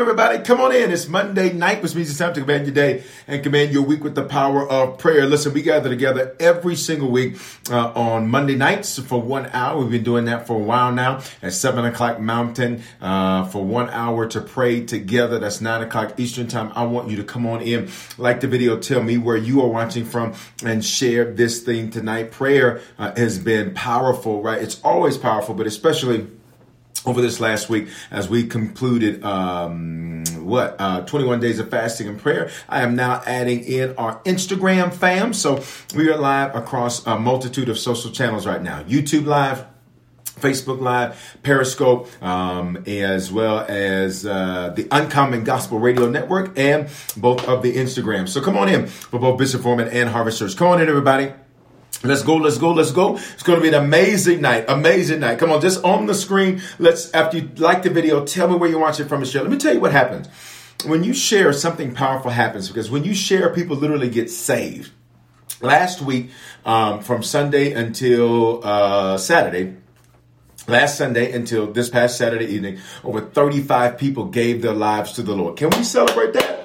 Everybody, come on in. It's Monday night, which means it's time to command your day and command your week with the power of prayer. Listen, we gather together every single week uh, on Monday nights for one hour. We've been doing that for a while now at 7 o'clock Mountain uh, for one hour to pray together. That's 9 o'clock Eastern Time. I want you to come on in, like the video, tell me where you are watching from, and share this thing tonight. Prayer uh, has been powerful, right? It's always powerful, but especially over this last week as we concluded um, what uh, 21 days of fasting and prayer i am now adding in our instagram fam so we are live across a multitude of social channels right now youtube live Facebook Live, Periscope, um, as well as uh, the Uncommon Gospel Radio Network, and both of the Instagrams. So come on in for both Bishop Foreman and Harvest Church. Come on in, everybody. Let's go, let's go, let's go. It's going to be an amazing night, amazing night. Come on, just on the screen. Let's, after you like the video, tell me where you're watching from and share. Let me tell you what happens. When you share, something powerful happens because when you share, people literally get saved. Last week, um, from Sunday until uh, Saturday, last Sunday until this past Saturday evening, over 35 people gave their lives to the Lord. Can we celebrate that?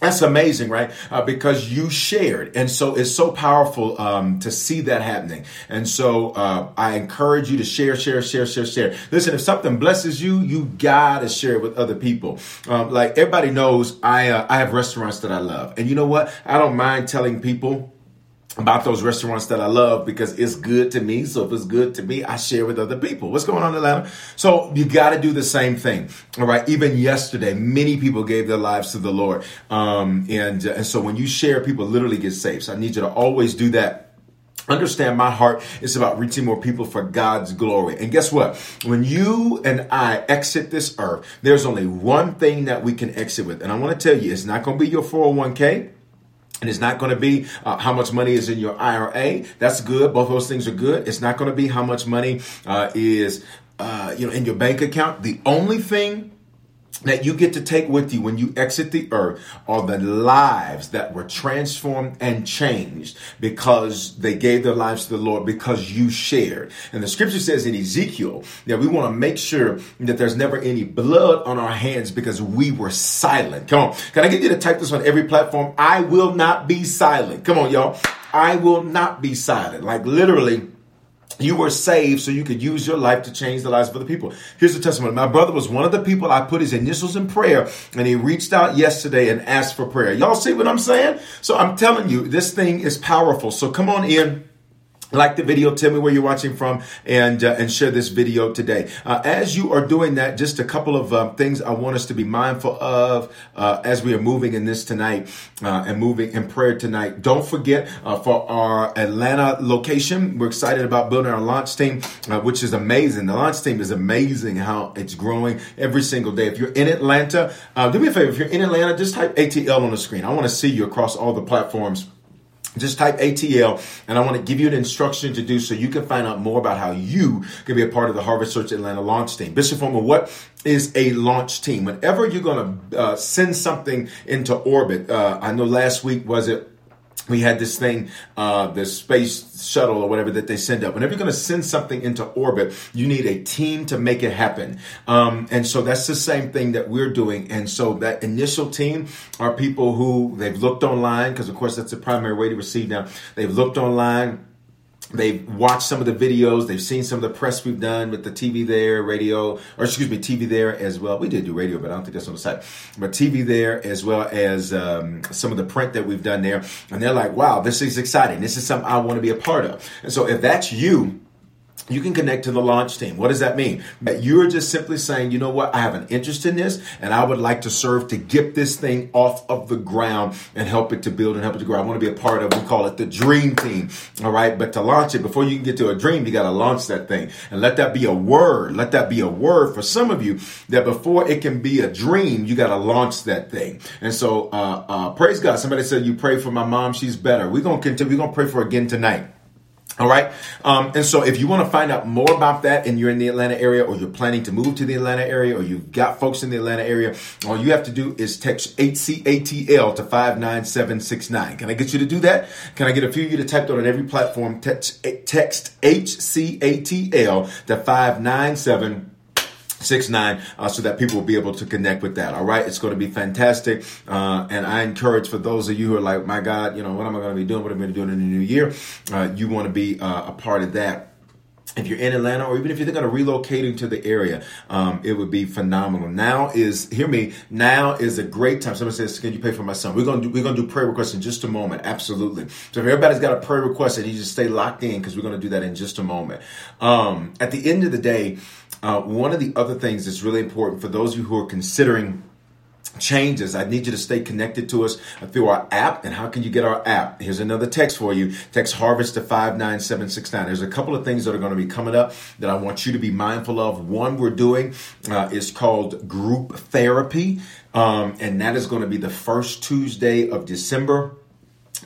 That's amazing, right? Uh, because you shared. And so it's so powerful um, to see that happening. And so uh, I encourage you to share, share, share, share, share. Listen, if something blesses you, you gotta share it with other people. Um, like everybody knows, I, uh, I have restaurants that I love. And you know what? I don't mind telling people about those restaurants that I love because it's good to me. So if it's good to me, I share with other people. What's going on, in Atlanta? So you got to do the same thing. All right. Even yesterday, many people gave their lives to the Lord. Um, and, and so when you share, people literally get saved. So I need you to always do that. Understand my heart is about reaching more people for God's glory. And guess what? When you and I exit this earth, there's only one thing that we can exit with. And I want to tell you, it's not going to be your 401k. And it's not going to be uh, how much money is in your IRA. That's good. Both those things are good. It's not going to be how much money uh, is uh, you know in your bank account. The only thing that you get to take with you when you exit the earth are the lives that were transformed and changed because they gave their lives to the Lord because you shared. And the scripture says in Ezekiel that we want to make sure that there's never any blood on our hands because we were silent. Come on. Can I get you to type this on every platform? I will not be silent. Come on, y'all. I will not be silent. Like literally, you were saved so you could use your life to change the lives of other people. Here's the testimony. My brother was one of the people I put his initials in prayer and he reached out yesterday and asked for prayer. Y'all see what I'm saying? So I'm telling you, this thing is powerful. So come on in like the video, tell me where you're watching from, and uh, and share this video today. Uh, as you are doing that, just a couple of um, things I want us to be mindful of uh, as we are moving in this tonight uh, and moving in prayer tonight. Don't forget uh, for our Atlanta location, we're excited about building our launch team, uh, which is amazing. The launch team is amazing how it's growing every single day. If you're in Atlanta, do me a favor. If you're in Atlanta, just type ATL on the screen. I want to see you across all the platforms just type ATL, and I want to give you an instruction to do so you can find out more about how you can be a part of the Harvest Church Atlanta launch team. Bishop Foreman, what is a launch team? Whenever you're going to uh, send something into orbit, uh, I know last week was it we had this thing, uh, the space shuttle or whatever that they send up. Whenever you're going to send something into orbit, you need a team to make it happen. Um, and so that's the same thing that we're doing. And so that initial team are people who they've looked online, because of course that's the primary way to receive now. They've looked online They've watched some of the videos. They've seen some of the press we've done with the TV there, radio, or excuse me, TV there as well. We did do radio, but I don't think that's on the site. But TV there as well as um, some of the print that we've done there. And they're like, wow, this is exciting. This is something I want to be a part of. And so if that's you, you can connect to the launch team. What does that mean? That you're just simply saying, you know what, I have an interest in this and I would like to serve to get this thing off of the ground and help it to build and help it to grow. I want to be a part of, we call it the dream team. All right. But to launch it, before you can get to a dream, you got to launch that thing and let that be a word. Let that be a word for some of you that before it can be a dream, you got to launch that thing. And so, uh, uh, praise God. Somebody said, you pray for my mom. She's better. We're going to continue. We're going to pray for again tonight. All right. Um, and so if you want to find out more about that and you're in the Atlanta area or you're planning to move to the Atlanta area or you've got folks in the Atlanta area, all you have to do is text HCATL to 59769. Can I get you to do that? Can I get a few of you to type that on every platform? Text, text HCATL to 59769 six nine uh, so that people will be able to connect with that all right it's going to be fantastic uh, and i encourage for those of you who are like my god you know what am i going to be doing what am i going to be doing in the new year uh, you want to be uh, a part of that if you're in Atlanta or even if you're thinking of relocating to the area, um, it would be phenomenal. Now is hear me. Now is a great time. Someone says, "Can you pay for my son?" We're gonna do, we're gonna do prayer requests in just a moment. Absolutely. So if everybody's got a prayer request, and you just stay locked in because we're gonna do that in just a moment. Um, at the end of the day, uh, one of the other things that's really important for those of you who are considering changes. I need you to stay connected to us through our app. And how can you get our app? Here's another text for you. Text harvest to 59769. There's a couple of things that are going to be coming up that I want you to be mindful of. One we're doing uh, is called group therapy. Um, and that is going to be the first Tuesday of December.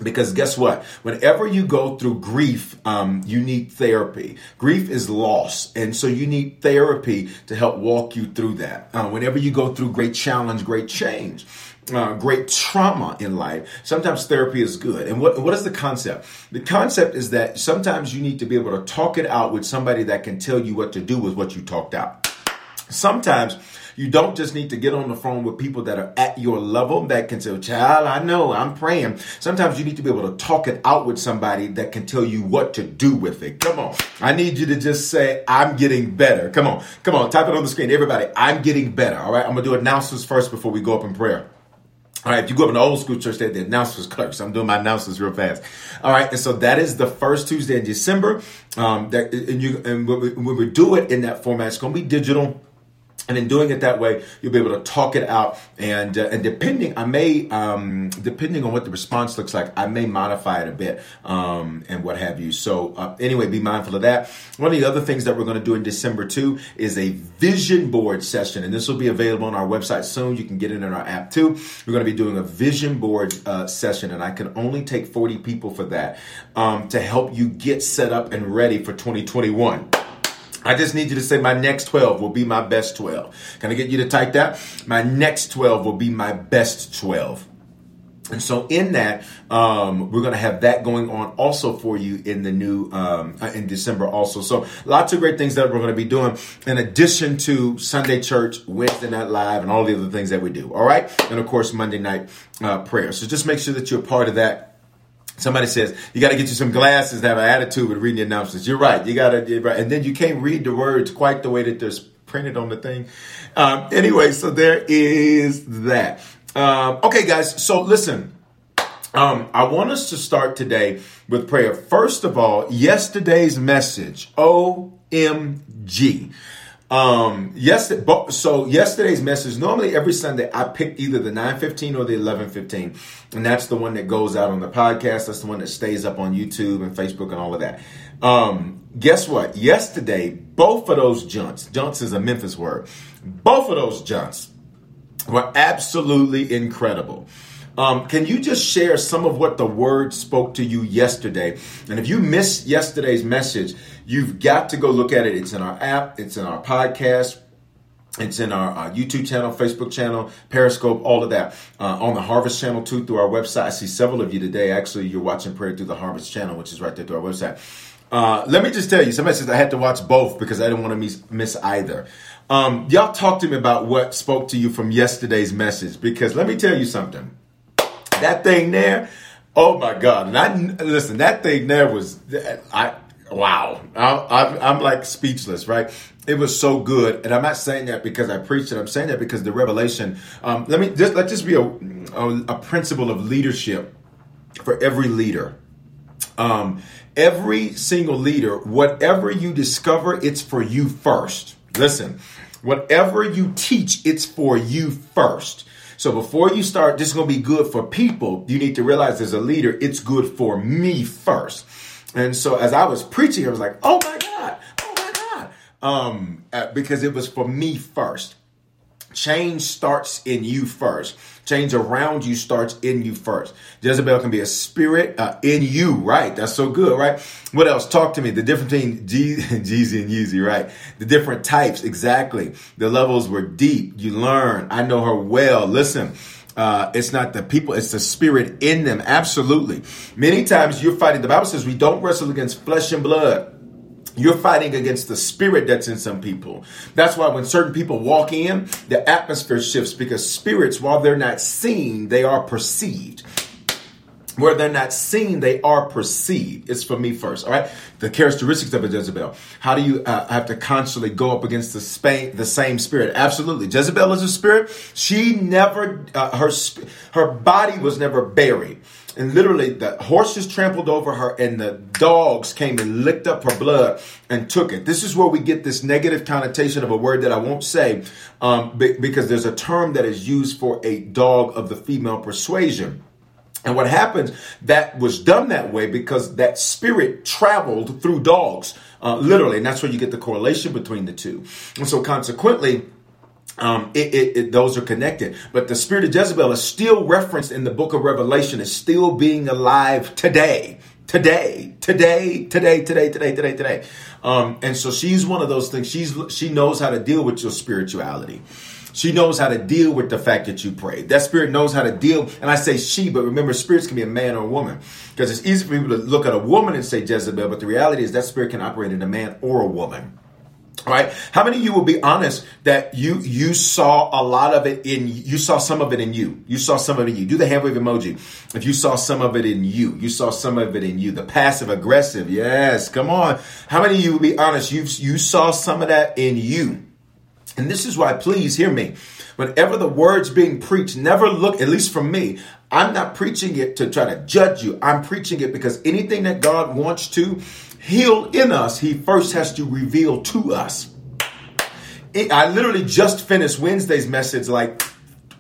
Because guess what? Whenever you go through grief, um, you need therapy. Grief is loss. And so you need therapy to help walk you through that. Uh, whenever you go through great challenge, great change, uh, great trauma in life, sometimes therapy is good. And what, what is the concept? The concept is that sometimes you need to be able to talk it out with somebody that can tell you what to do with what you talked out. Sometimes you don't just need to get on the phone with people that are at your level that can say, child, I know, I'm praying. Sometimes you need to be able to talk it out with somebody that can tell you what to do with it. Come on. I need you to just say, I'm getting better. Come on. Come on. Type it on the screen. Everybody, I'm getting better. All right. I'm going to do announcements first before we go up in prayer. All right, if you go up in the old school church, they had the announcements clerks. I'm doing my announcements real fast. All right, and so that is the first Tuesday in December. Um, that and you and when we, when we do it in that format, it's going to be digital. And in doing it that way, you'll be able to talk it out. And uh, and depending, I may um, depending on what the response looks like, I may modify it a bit um, and what have you. So uh, anyway, be mindful of that. One of the other things that we're going to do in December too is a vision board session, and this will be available on our website soon. You can get it in our app too. We're going to be doing a vision board uh, session, and I can only take forty people for that um, to help you get set up and ready for 2021. I just need you to say my next 12 will be my best 12. Can I get you to type that? My next 12 will be my best 12. And so in that, um, we're going to have that going on also for you in the new, um, uh, in December also. So lots of great things that we're going to be doing in addition to Sunday church, Wednesday night live, and all the other things that we do. All right. And of course, Monday night, uh, prayer. So just make sure that you're part of that Somebody says you got to get you some glasses to have an attitude with reading the announcements. You're right. You got to, right. and then you can't read the words quite the way that they're printed on the thing. Um, anyway, so there is that. Um, okay, guys. So listen, um, I want us to start today with prayer. First of all, yesterday's message. OMG. Um, yesterday, so yesterday's message, normally every Sunday I pick either the 915 or the 1115. And that's the one that goes out on the podcast. That's the one that stays up on YouTube and Facebook and all of that. Um, guess what? Yesterday, both of those junts, junts is a Memphis word, both of those junts were absolutely incredible. Um, can you just share some of what the word spoke to you yesterday? And if you missed yesterday's message, you've got to go look at it. It's in our app, it's in our podcast. It's in our uh, YouTube channel, Facebook channel, Periscope, all of that. Uh, on the Harvest channel too, through our website. I see several of you today. Actually, you're watching prayer through the Harvest channel, which is right there through our website. Uh, let me just tell you, somebody says I had to watch both because I didn't want to miss, miss either. Um, y'all talk to me about what spoke to you from yesterday's message because let me tell you something. That thing there, oh my God. And I, listen, that thing there was, I, wow, I, am like speechless, right? It was so good, and I'm not saying that because I preached it. I'm saying that because the revelation. Um, let me just let this be a, a, a principle of leadership for every leader. Um, every single leader, whatever you discover, it's for you first. Listen, whatever you teach, it's for you first. So before you start, this is going to be good for people. You need to realize as a leader, it's good for me first. And so as I was preaching, I was like, oh my God, oh my God. Um, uh, because it was for me first. Change starts in you first. Change around you starts in you first. Jezebel can be a spirit uh, in you, right? That's so good, right? What else? Talk to me. The difference between Jeezy and Yeezy, right? The different types, exactly. The levels were deep. You learn. I know her well. Listen. Uh, it's not the people, it's the spirit in them. Absolutely. Many times you're fighting, the Bible says we don't wrestle against flesh and blood. You're fighting against the spirit that's in some people. That's why when certain people walk in, the atmosphere shifts because spirits, while they're not seen, they are perceived where they're not seen, they are perceived. It's for me first. All right. The characteristics of a Jezebel. How do you uh, have to constantly go up against the, spa- the same spirit? Absolutely. Jezebel is a spirit. She never, uh, her, her body was never buried. And literally, the horses trampled over her, and the dogs came and licked up her blood and took it. This is where we get this negative connotation of a word that I won't say um, because there's a term that is used for a dog of the female persuasion. And what happens, that was done that way because that spirit traveled through dogs, uh, literally. And that's where you get the correlation between the two. And so consequently, um, it, it, it, those are connected. But the spirit of Jezebel is still referenced in the book of Revelation, is still being alive today. Today, today, today, today, today, today, today. Um, and so she's one of those things. She's she knows how to deal with your spirituality. She knows how to deal with the fact that you pray. That spirit knows how to deal. And I say she, but remember, spirits can be a man or a woman. Because it's easy for people to look at a woman and say Jezebel, but the reality is that spirit can operate in a man or a woman. Right. How many of you will be honest that you you saw a lot of it in you saw some of it in you. You saw some of it in you. Do the hand wave emoji. If you saw some of it in you, you saw some of it in you. The passive aggressive. Yes. Come on. How many of you will be honest? You you saw some of that in you. And this is why, please hear me. Whenever the word's being preached, never look, at least from me, I'm not preaching it to try to judge you. I'm preaching it because anything that God wants to heal in us, He first has to reveal to us. It, I literally just finished Wednesday's message like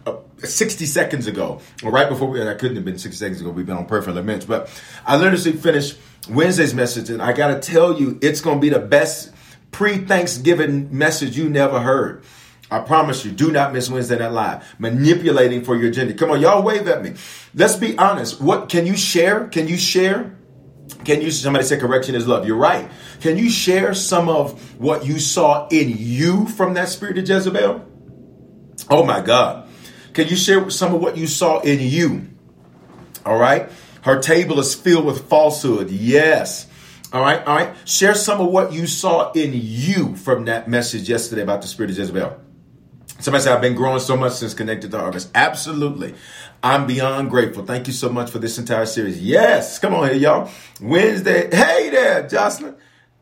uh, 60 seconds ago, or right before we, I couldn't have been 60 seconds ago, we've been on perfect minutes, but I literally finished Wednesday's message, and I got to tell you, it's to be the best pre Thanksgiving message you never heard. I promise you, do not miss Wednesday Night Live. Manipulating for your agenda. Come on, y'all wave at me. Let's be honest. What can you share? Can you share? Can you, somebody say correction is love? You're right. Can you share some of what you saw in you from that spirit of Jezebel? Oh my God. Can you share some of what you saw in you? All right. Her table is filled with falsehood. Yes. All right, all right. Share some of what you saw in you from that message yesterday about the spirit of Jezebel. Somebody said, I've been growing so much since Connected to Harvest. Absolutely. I'm beyond grateful. Thank you so much for this entire series. Yes. Come on here, y'all. Wednesday. Hey there, Jocelyn.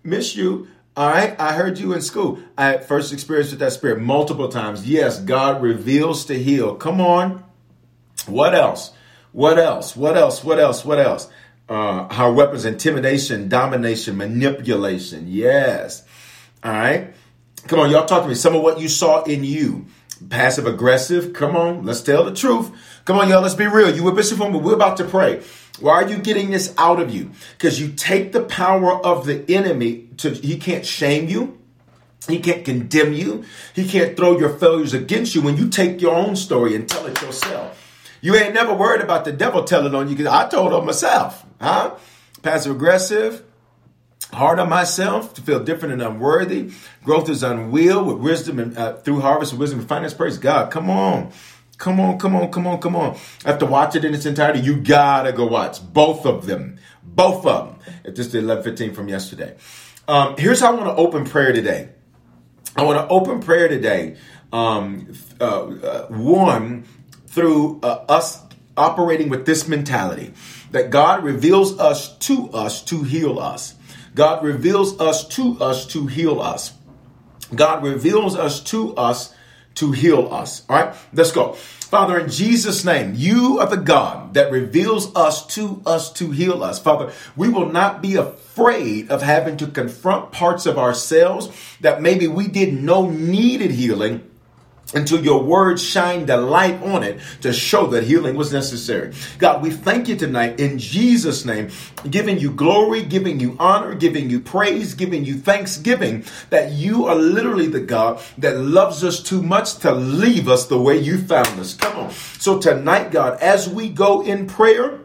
Miss you. All right. I heard you in school. I had first experience with that spirit multiple times. Yes. God reveals to heal. Come on. What else? What else? What else? What else? What else? uh, our weapons intimidation, domination, manipulation. Yes. All right. Come on, y'all talk to me. Some of what you saw in you. Passive aggressive. Come on, let's tell the truth. Come on, y'all, let's be real. You were Bishop but we're about to pray. Why are you getting this out of you? Because you take the power of the enemy to, he can't shame you. He can't condemn you. He can't throw your failures against you when you take your own story and tell it yourself. You ain't never worried about the devil telling on you because I told on myself. Huh? Passive aggressive, hard on myself to feel different and unworthy. Growth is unwilled with wisdom and uh, through harvest of wisdom and finance. Praise God. Come on. Come on, come on, come on, come on. To watch it in its entirety. You gotta go watch both of them. Both of them. At this the 11:15 from yesterday. Um, here's how I want to open prayer today. I want to open prayer today. Um, uh, uh, one through uh, us operating with this mentality that God reveals us to us to heal us. God reveals us to us to heal us. God reveals us to us to heal us. All right, let's go. Father, in Jesus' name, you are the God that reveals us to us to heal us. Father, we will not be afraid of having to confront parts of ourselves that maybe we didn't know needed healing until your word shined the light on it to show that healing was necessary. God, we thank you tonight in Jesus' name, giving you glory, giving you honor, giving you praise, giving you thanksgiving that you are literally the God that loves us too much to leave us the way you found us. Come on. So tonight, God, as we go in prayer,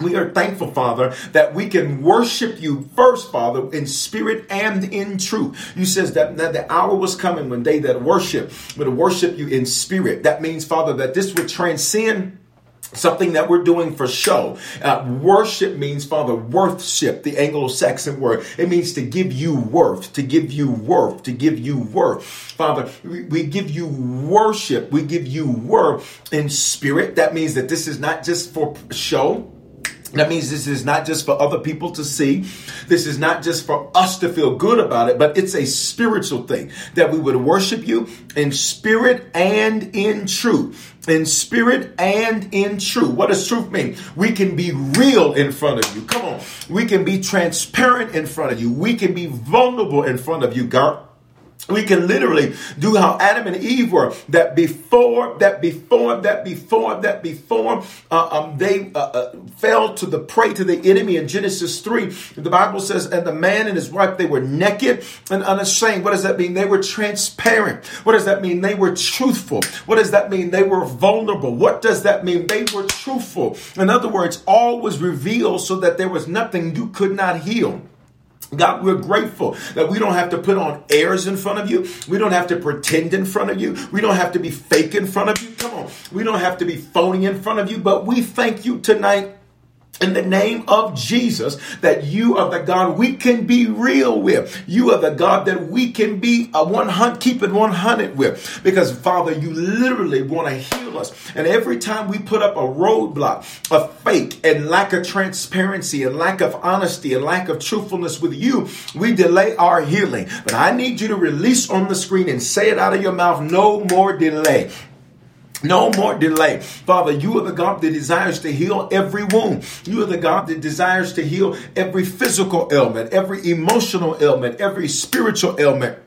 we are thankful, Father, that we can worship you first, Father, in spirit and in truth. You says that, that the hour was coming when they that worship would worship you in spirit. That means, Father, that this would transcend something that we're doing for show. Uh, worship means, Father, worthship, the Anglo-Saxon word. It means to give you worth, to give you worth, to give you worth. Father, we, we give you worship. We give you worth in spirit. That means that this is not just for show. That means this is not just for other people to see. This is not just for us to feel good about it, but it's a spiritual thing that we would worship you in spirit and in truth. In spirit and in truth. What does truth mean? We can be real in front of you. Come on. We can be transparent in front of you. We can be vulnerable in front of you, God we can literally do how Adam and Eve were. That before, that before, that before, that before, uh, um, they uh, uh, fell to the prey to the enemy in Genesis three. The Bible says, and the man and his wife they were naked and unashamed. What does that mean? They were transparent. What does that mean? They were truthful. What does that mean? They were vulnerable. What does that mean? They were truthful. In other words, all was revealed so that there was nothing you could not heal. God, we're grateful that we don't have to put on airs in front of you. We don't have to pretend in front of you. We don't have to be fake in front of you. Come on. We don't have to be phony in front of you. But we thank you tonight in the name of Jesus that you are the God we can be real with. You are the God that we can be a 100, keep it 100 with. Because Father, you literally want to heal us. And every time we put up a roadblock of fake and lack of transparency and lack of honesty and lack of truthfulness with you, we delay our healing. But I need you to release on the screen and say it out of your mouth, no more delay. No more delay. Father, you are the God that desires to heal every wound. You are the God that desires to heal every physical ailment, every emotional ailment, every spiritual ailment.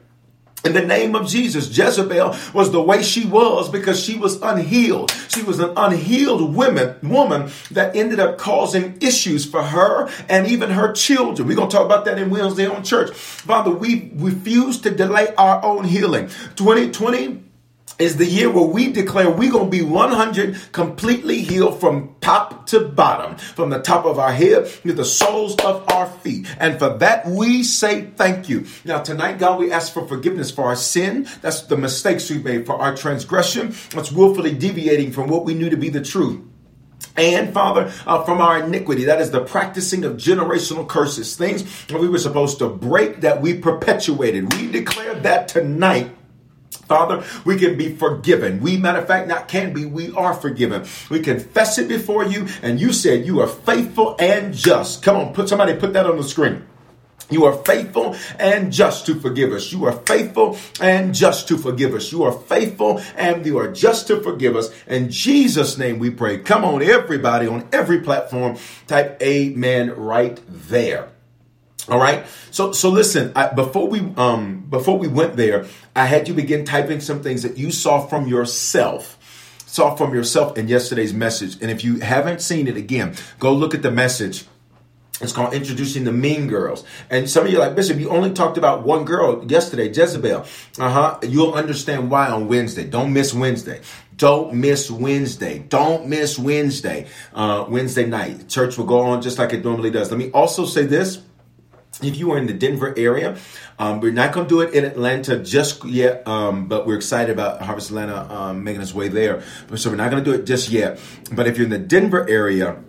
In the name of Jesus, Jezebel was the way she was because she was unhealed. She was an unhealed woman, woman that ended up causing issues for her and even her children. We're going to talk about that in Wednesday on church. Father, we refuse to delay our own healing. 2020 is the year where we declare we're going to be 100 completely healed from top to bottom, from the top of our head to the soles of our feet. And for that, we say thank you. Now, tonight, God, we ask for forgiveness for our sin. That's the mistakes we made, for our transgression. That's willfully deviating from what we knew to be the truth. And Father, uh, from our iniquity, that is the practicing of generational curses, things that we were supposed to break that we perpetuated. We declare that tonight Father, we can be forgiven. We, matter of fact, not can be, we are forgiven. We confess it before you, and you said you are faithful and just. Come on, put somebody put that on the screen. You are faithful and just to forgive us. You are faithful and just to forgive us. You are faithful and you are just to forgive us. In Jesus' name we pray. Come on, everybody on every platform, type amen right there. All right. So so listen. I, before we um before we went there, I had you begin typing some things that you saw from yourself, saw from yourself in yesterday's message. And if you haven't seen it again, go look at the message. It's called Introducing the Mean Girls. And some of you are like, Bishop, you only talked about one girl yesterday, Jezebel. Uh huh. You'll understand why on Wednesday. Don't miss Wednesday. Don't miss Wednesday. Don't miss Wednesday. Uh, Wednesday night. Church will go on just like it normally does. Let me also say this if you are in the Denver area, um, we're not going to do it in Atlanta just yet, um, but we're excited about Harvest Atlanta um, making its way there. So we're not going to do it just yet. But if you're in the Denver area,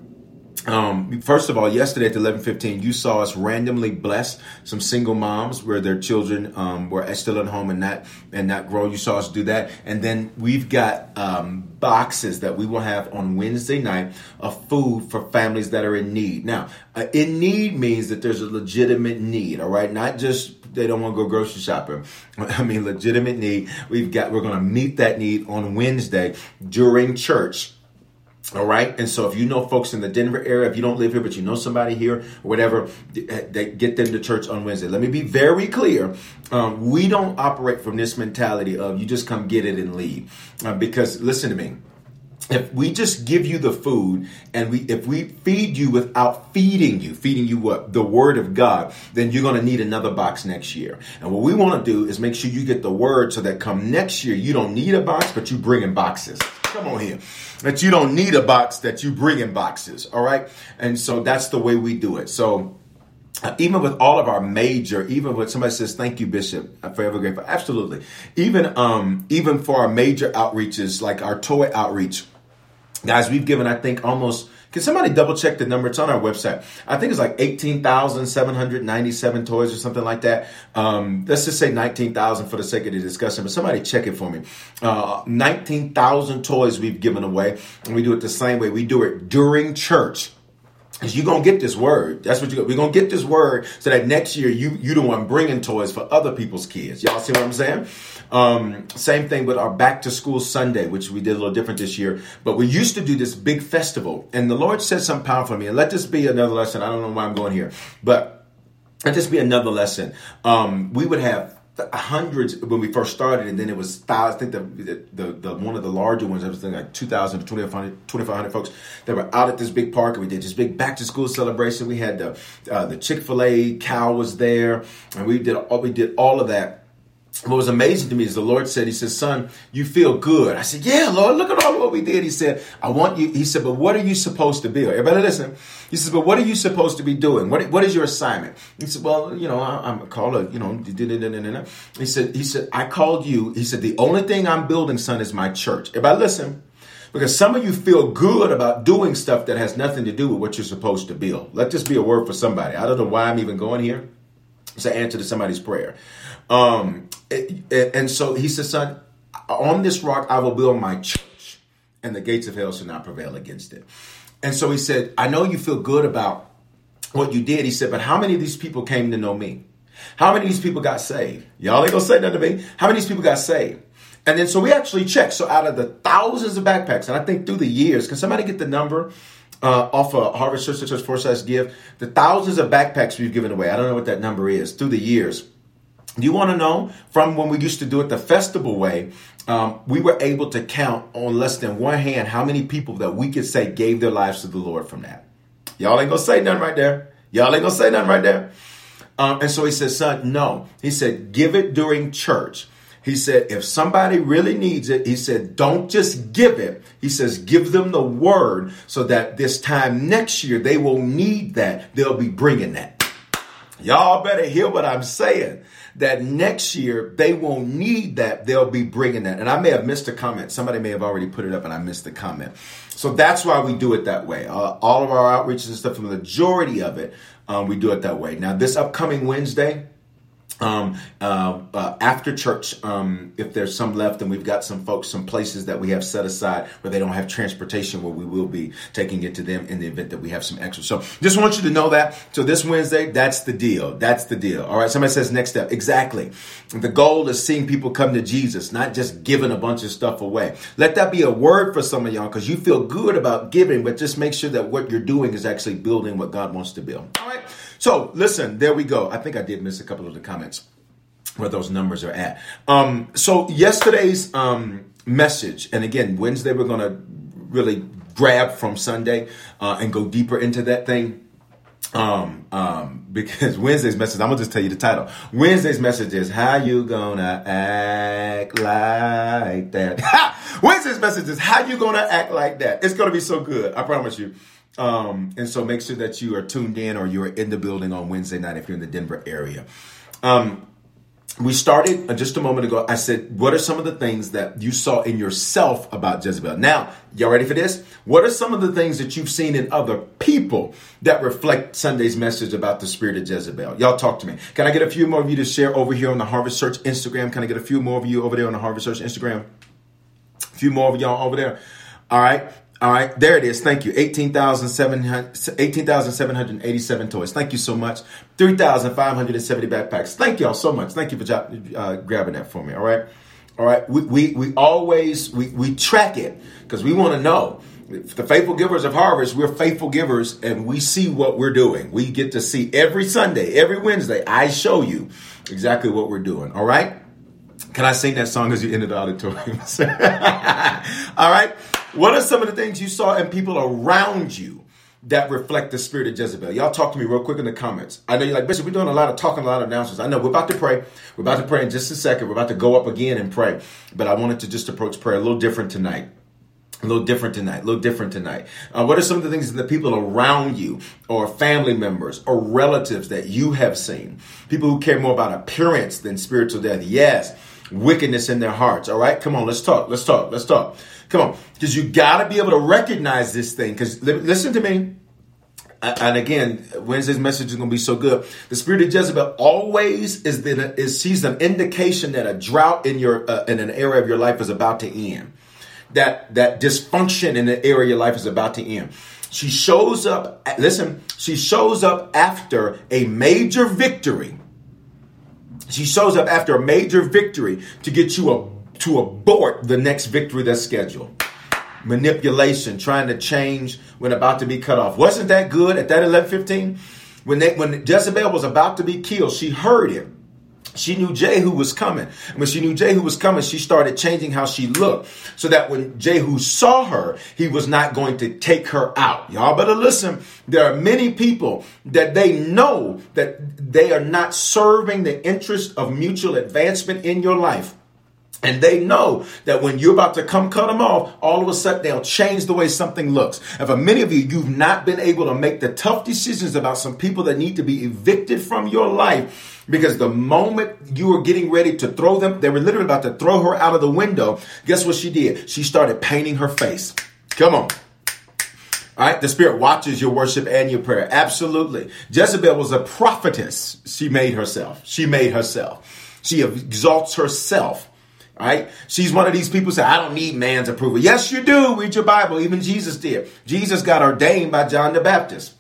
Um, first of all, yesterday at eleven fifteen, you saw us randomly bless some single moms where their children um, were still at home and not and not grown. You saw us do that, and then we've got um, boxes that we will have on Wednesday night of food for families that are in need. Now, uh, in need means that there's a legitimate need. All right, not just they don't want to go grocery shopping. I mean, legitimate need. We've got we're going to meet that need on Wednesday during church all right. And so if you know folks in the Denver area, if you don't live here, but you know somebody here whatever, they get them to church on Wednesday. Let me be very clear. Um, we don't operate from this mentality of you just come get it and leave. Uh, because listen to me if we just give you the food and we if we feed you without feeding you feeding you what? The word of god then you're going to need another box next year. And what we want to do is make sure you get the word so that come next year you don't need a box but you bring in boxes. Come on here. That you don't need a box that you bring in boxes all right? And so that's the way we do it. So uh, even with all of our major, even when somebody says thank you, Bishop, I'm forever grateful. Absolutely. Even um, even for our major outreaches, like our toy outreach, guys, we've given I think almost. Can somebody double check the number? It's on our website. I think it's like 18,797 toys or something like that. Um, let's just say 19,000 for the sake of the discussion, but somebody check it for me. Uh, 19,000 toys we've given away, and we do it the same way. We do it during church is you're gonna get this word. That's what you we're gonna get this word so that next year you you the one bringing toys for other people's kids. Y'all see what I'm saying? Um, same thing with our back to school Sunday, which we did a little different this year. But we used to do this big festival, and the Lord said something powerful to me. And let this be another lesson. I don't know why I'm going here, but let this be another lesson. Um, we would have hundreds when we first started, and then it was thousands. I think the, the, the one of the larger ones, I was thinking like 2,000 to 2,500 folks that were out at this big park, and we did this big back to school celebration. We had the uh, the Chick fil A cow was there, and we did all, we did all of that what was amazing to me is the Lord said, He said, Son, you feel good. I said, Yeah, Lord, look at all what we did. He said, I want you, He said, but what are you supposed to be? Everybody listen. He says, But what are you supposed to be doing? What, what is your assignment? He said, Well, you know, I, am a caller, you know, he said, He said, I called you. He said, The only thing I'm building, son, is my church. Everybody listen. Because some of you feel good about doing stuff that has nothing to do with what you're supposed to build. Let this be a word for somebody. I don't know why I'm even going here. It's an answer to somebody's prayer. Um, and so he says, son, on this rock I will build my church, and the gates of hell shall not prevail against it. And so he said, I know you feel good about what you did. He said, but how many of these people came to know me? How many of these people got saved? Y'all ain't gonna say nothing to me. How many of these people got saved? And then so we actually checked. So out of the thousands of backpacks, and I think through the years, can somebody get the number uh, off of Harvest Church Church Foresight Give? The thousands of backpacks we've given away. I don't know what that number is through the years. Do you want to know from when we used to do it the festival way? Um, we were able to count on less than one hand how many people that we could say gave their lives to the Lord from that. Y'all ain't gonna say nothing right there. Y'all ain't gonna say nothing right there. Um, and so he said, son, no. He said, give it during church. He said, if somebody really needs it, he said, don't just give it. He says, give them the word so that this time next year they will need that. They'll be bringing that. Y'all better hear what I'm saying that next year they won't need that. They'll be bringing that. And I may have missed a comment. Somebody may have already put it up and I missed the comment. So that's why we do it that way. Uh, all of our outreaches and stuff, the majority of it, um, we do it that way. Now, this upcoming Wednesday, um, uh, uh, after church, um, if there's some left, and we've got some folks, some places that we have set aside where they don't have transportation, where we will be taking it to them in the event that we have some extra. So just want you to know that. So this Wednesday, that's the deal. That's the deal. All right. Somebody says next step. Exactly. The goal is seeing people come to Jesus, not just giving a bunch of stuff away. Let that be a word for some of y'all because you feel good about giving, but just make sure that what you're doing is actually building what God wants to build. All right. So listen, there we go. I think I did miss a couple of the comments where those numbers are at. Um, so yesterday's um, message, and again, Wednesday we're going to really grab from Sunday uh, and go deeper into that thing. Um, um, because Wednesday's message, I'm gonna just tell you the title. Wednesday's message is how you gonna act like that. Wednesday's message is how you gonna act like that. It's gonna be so good. I promise you. Um, and so make sure that you are tuned in or you're in the building on Wednesday night if you're in the Denver area. Um, we started uh, just a moment ago. I said, What are some of the things that you saw in yourself about Jezebel? Now, y'all ready for this? What are some of the things that you've seen in other people that reflect Sunday's message about the spirit of Jezebel? Y'all talk to me. Can I get a few more of you to share over here on the Harvest Church Instagram? Can I get a few more of you over there on the Harvest Church Instagram? A few more of y'all over there. All right. All right, there it is. Thank you. 18,787 toys. Thank you so much. 3,570 backpacks. Thank y'all so much. Thank you for uh, grabbing that for me. All right. All right. We, we, we always, we, we track it because we want to know. The faithful givers of harvest, we're faithful givers and we see what we're doing. We get to see every Sunday, every Wednesday. I show you exactly what we're doing. All right. Can I sing that song as you enter the auditorium? All right. What are some of the things you saw in people around you that reflect the spirit of Jezebel? Y'all talk to me real quick in the comments. I know you're like, Bishop, we're doing a lot of talking, a lot of announcements. I know we're about to pray. We're about to pray in just a second. We're about to go up again and pray. But I wanted to just approach prayer a little different tonight. A little different tonight. A little different tonight. Uh, what are some of the things that the people around you, or family members, or relatives that you have seen? People who care more about appearance than spiritual death. Yes, wickedness in their hearts. All right, come on, let's talk. Let's talk. Let's talk. Come on, because you got to be able to recognize this thing. Because listen to me. And again, Wednesday's message is going to be so good. The spirit of Jezebel always is the, is sees an indication that a drought in your uh, in an area of your life is about to end. That that dysfunction in the area of your life is about to end. She shows up. Listen, she shows up after a major victory. She shows up after a major victory to get you a to abort the next victory that's scheduled. Manipulation, trying to change when about to be cut off. Wasn't that good at that 11:15? When they, when Jezebel was about to be killed, she heard him. She knew Jehu was coming. When she knew Jehu was coming, she started changing how she looked so that when Jehu saw her, he was not going to take her out. Y'all better listen. There are many people that they know that they are not serving the interest of mutual advancement in your life. And they know that when you're about to come cut them off, all of a sudden they'll change the way something looks. And for many of you, you've not been able to make the tough decisions about some people that need to be evicted from your life because the moment you were getting ready to throw them, they were literally about to throw her out of the window. Guess what she did? She started painting her face. Come on. All right, the Spirit watches your worship and your prayer. Absolutely. Jezebel was a prophetess. She made herself. She made herself. She exalts herself right? She's one of these people say, I don't need man's approval. Yes, you do. Read your Bible. Even Jesus did. Jesus got ordained by John the Baptist.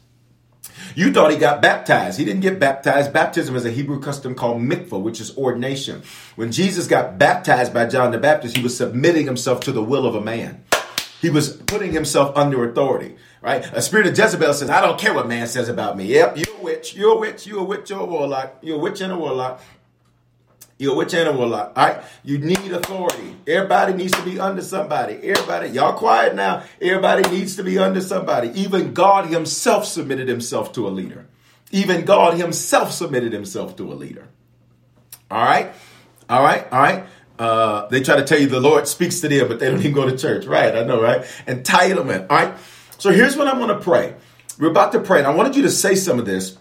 You thought he got baptized. He didn't get baptized. Baptism is a Hebrew custom called mikvah, which is ordination. When Jesus got baptized by John the Baptist, he was submitting himself to the will of a man. He was putting himself under authority, right? A spirit of Jezebel says, I don't care what man says about me. Yep, you're a witch. You're a witch. You're a witch. You're a warlock. You're a witch and a warlock. You're which animal All right. You need authority. Everybody needs to be under somebody. Everybody, y'all quiet now. Everybody needs to be under somebody. Even God himself submitted himself to a leader. Even God himself submitted himself to a leader. All right. All right. All right. Uh, they try to tell you the Lord speaks to them, but they don't even go to church. Right. I know, right? Entitlement. All right. So here's what I'm going to pray. We're about to pray, and I wanted you to say some of this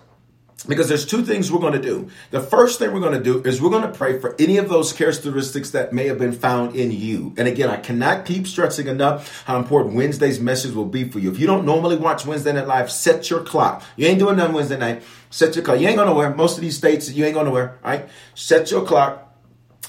because there's two things we're going to do. The first thing we're going to do is we're going to pray for any of those characteristics that may have been found in you. And again, I cannot keep stressing enough how important Wednesday's message will be for you. If you don't normally watch Wednesday Night Live, set your clock. You ain't doing nothing Wednesday night. Set your clock. You ain't going nowhere. Most of these states, you ain't going nowhere. All right. Set your clock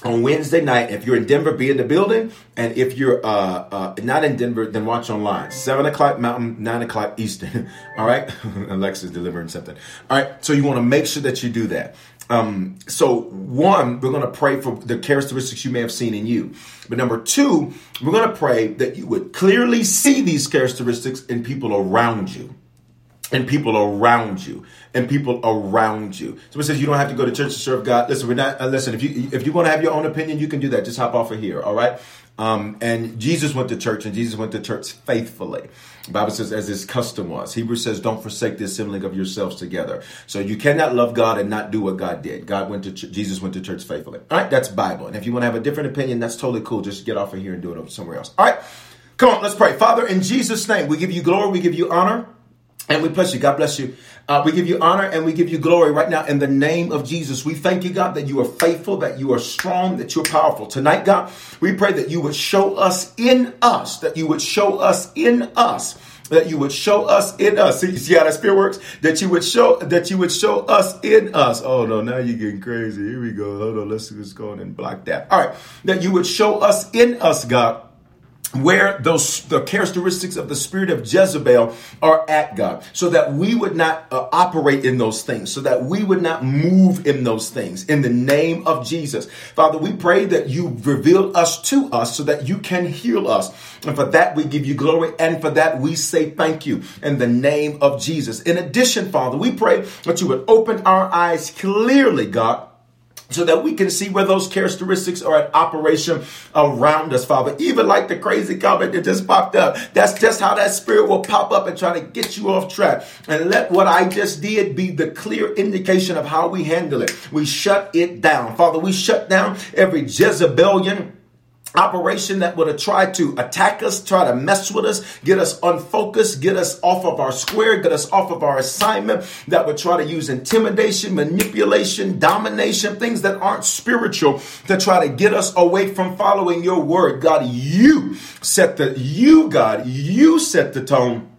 on Wednesday night. If you're in Denver, be in the building. And if you're uh, uh, not in Denver, then watch online. 7 o'clock Mountain, 9 o'clock Eastern. All right? Alexa's delivering something. All right? So you want to make sure that you do that. Um, so, one, we're going to pray for the characteristics you may have seen in you. But number two, we're going to pray that you would clearly see these characteristics in people around you and people around you and people around you. Someone says you don't have to go to church to serve God. Listen, we're not. Uh, listen, if you if you want to have your own opinion, you can do that. Just hop off of here. All right. Um, and Jesus went to church, and Jesus went to church faithfully. The Bible says, as his custom was. Hebrews says, don't forsake the assembling of yourselves together. So you cannot love God and not do what God did. God went to ch- Jesus went to church faithfully. All right, that's Bible. And if you want to have a different opinion, that's totally cool. Just get off of here and do it somewhere else. All right, come on, let's pray. Father, in Jesus' name, we give you glory, we give you honor. And we bless you. God bless you. Uh, we give you honor and we give you glory right now in the name of Jesus. We thank you, God, that you are faithful, that you are strong, that you're powerful. Tonight, God, we pray that you would show us in us, that you would show us in us that you would show us in us. See, see how that spirit works? That you would show that you would show us in us. Oh no, now you're getting crazy. Here we go. Hold on, let's just go and block that. All right. That you would show us in us, God where those the characteristics of the spirit of Jezebel are at God so that we would not uh, operate in those things so that we would not move in those things. In the name of Jesus. Father we pray that you reveal us to us so that you can heal us. And for that we give you glory and for that we say thank you in the name of Jesus. In addition Father we pray that you would open our eyes clearly God so that we can see where those characteristics are at operation around us, Father. Even like the crazy comment that just popped up. That's just how that spirit will pop up and try to get you off track. And let what I just did be the clear indication of how we handle it. We shut it down. Father, we shut down every Jezebelian operation that would have tried to attack us, try to mess with us, get us unfocused, get us off of our square, get us off of our assignment, that would try to use intimidation, manipulation, domination, things that aren't spiritual to try to get us away from following your word. God, you set the, you God, you set the tone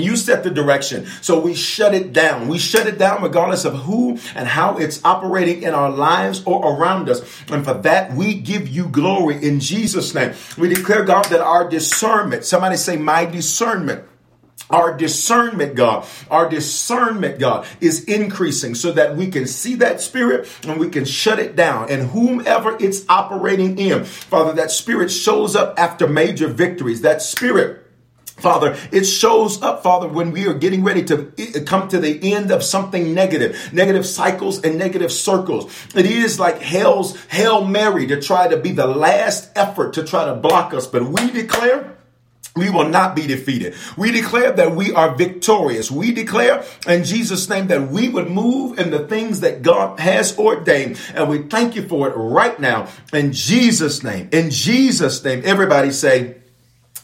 you set the direction. So we shut it down. We shut it down regardless of who and how it's operating in our lives or around us. And for that, we give you glory in Jesus' name. We declare, God, that our discernment, somebody say, my discernment. Our discernment, God, our discernment, God, is increasing so that we can see that spirit and we can shut it down. And whomever it's operating in, Father, that spirit shows up after major victories. That spirit Father, it shows up, Father, when we are getting ready to eh, eh, come to the end of something negative, negative cycles and negative circles. It is like hell's Hail Mary to try to be the last effort to try to block us. But we declare we will not be defeated. We declare that we are victorious. We declare in Jesus' name that we would move in the things that God has ordained. And we thank you for it right now in Jesus' name. In Jesus' name, everybody say,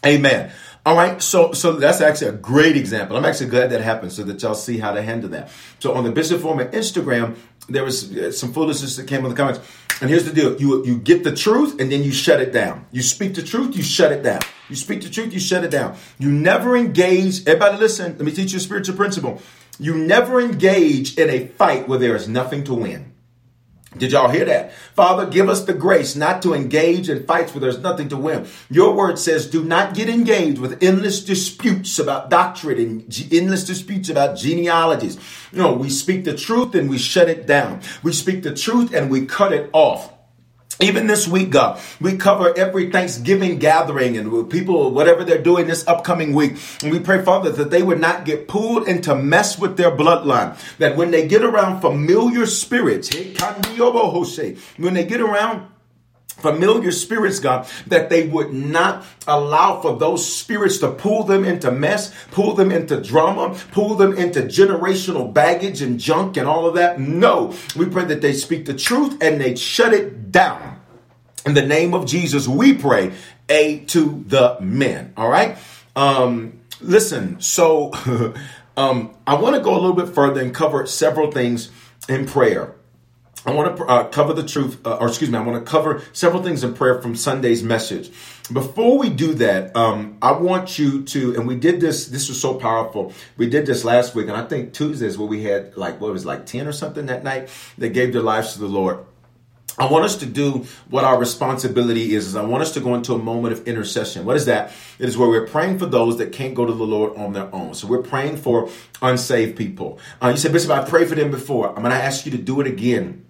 Amen. All right, so so that's actually a great example. I'm actually glad that happened so that y'all see how to handle that. So on the Bishop Foreman Instagram, there was uh, some foolishness that came in the comments. And here's the deal: you you get the truth and then you shut it down. You speak the truth, you shut it down. You speak the truth, you shut it down. You never engage. Everybody, listen. Let me teach you a spiritual principle. You never engage in a fight where there is nothing to win. Did y'all hear that? Father, give us the grace not to engage in fights where there's nothing to win. Your word says, do not get engaged with endless disputes about doctrine and endless disputes about genealogies. No, we speak the truth and we shut it down. We speak the truth and we cut it off. Even this week, God, we cover every Thanksgiving gathering and people, whatever they're doing this upcoming week. And we pray, Father, that they would not get pulled into mess with their bloodline. That when they get around familiar spirits, when they get around familiar spirits, God, that they would not allow for those spirits to pull them into mess, pull them into drama, pull them into generational baggage and junk and all of that. No, we pray that they speak the truth and they shut it down. In the name of Jesus, we pray, A to the men. All right. Um, listen, so um, I want to go a little bit further and cover several things in prayer. I want to uh, cover the truth, uh, or excuse me, I want to cover several things in prayer from Sunday's message. Before we do that, um, I want you to, and we did this, this was so powerful. We did this last week, and I think Tuesday is where we had like, what was like 10 or something that night that gave their lives to the Lord. I want us to do what our responsibility is, is I want us to go into a moment of intercession. What is that? It is where we're praying for those that can't go to the Lord on their own. So we're praying for unsaved people. Uh, you said, Bishop, I prayed for them before. I'm going to ask you to do it again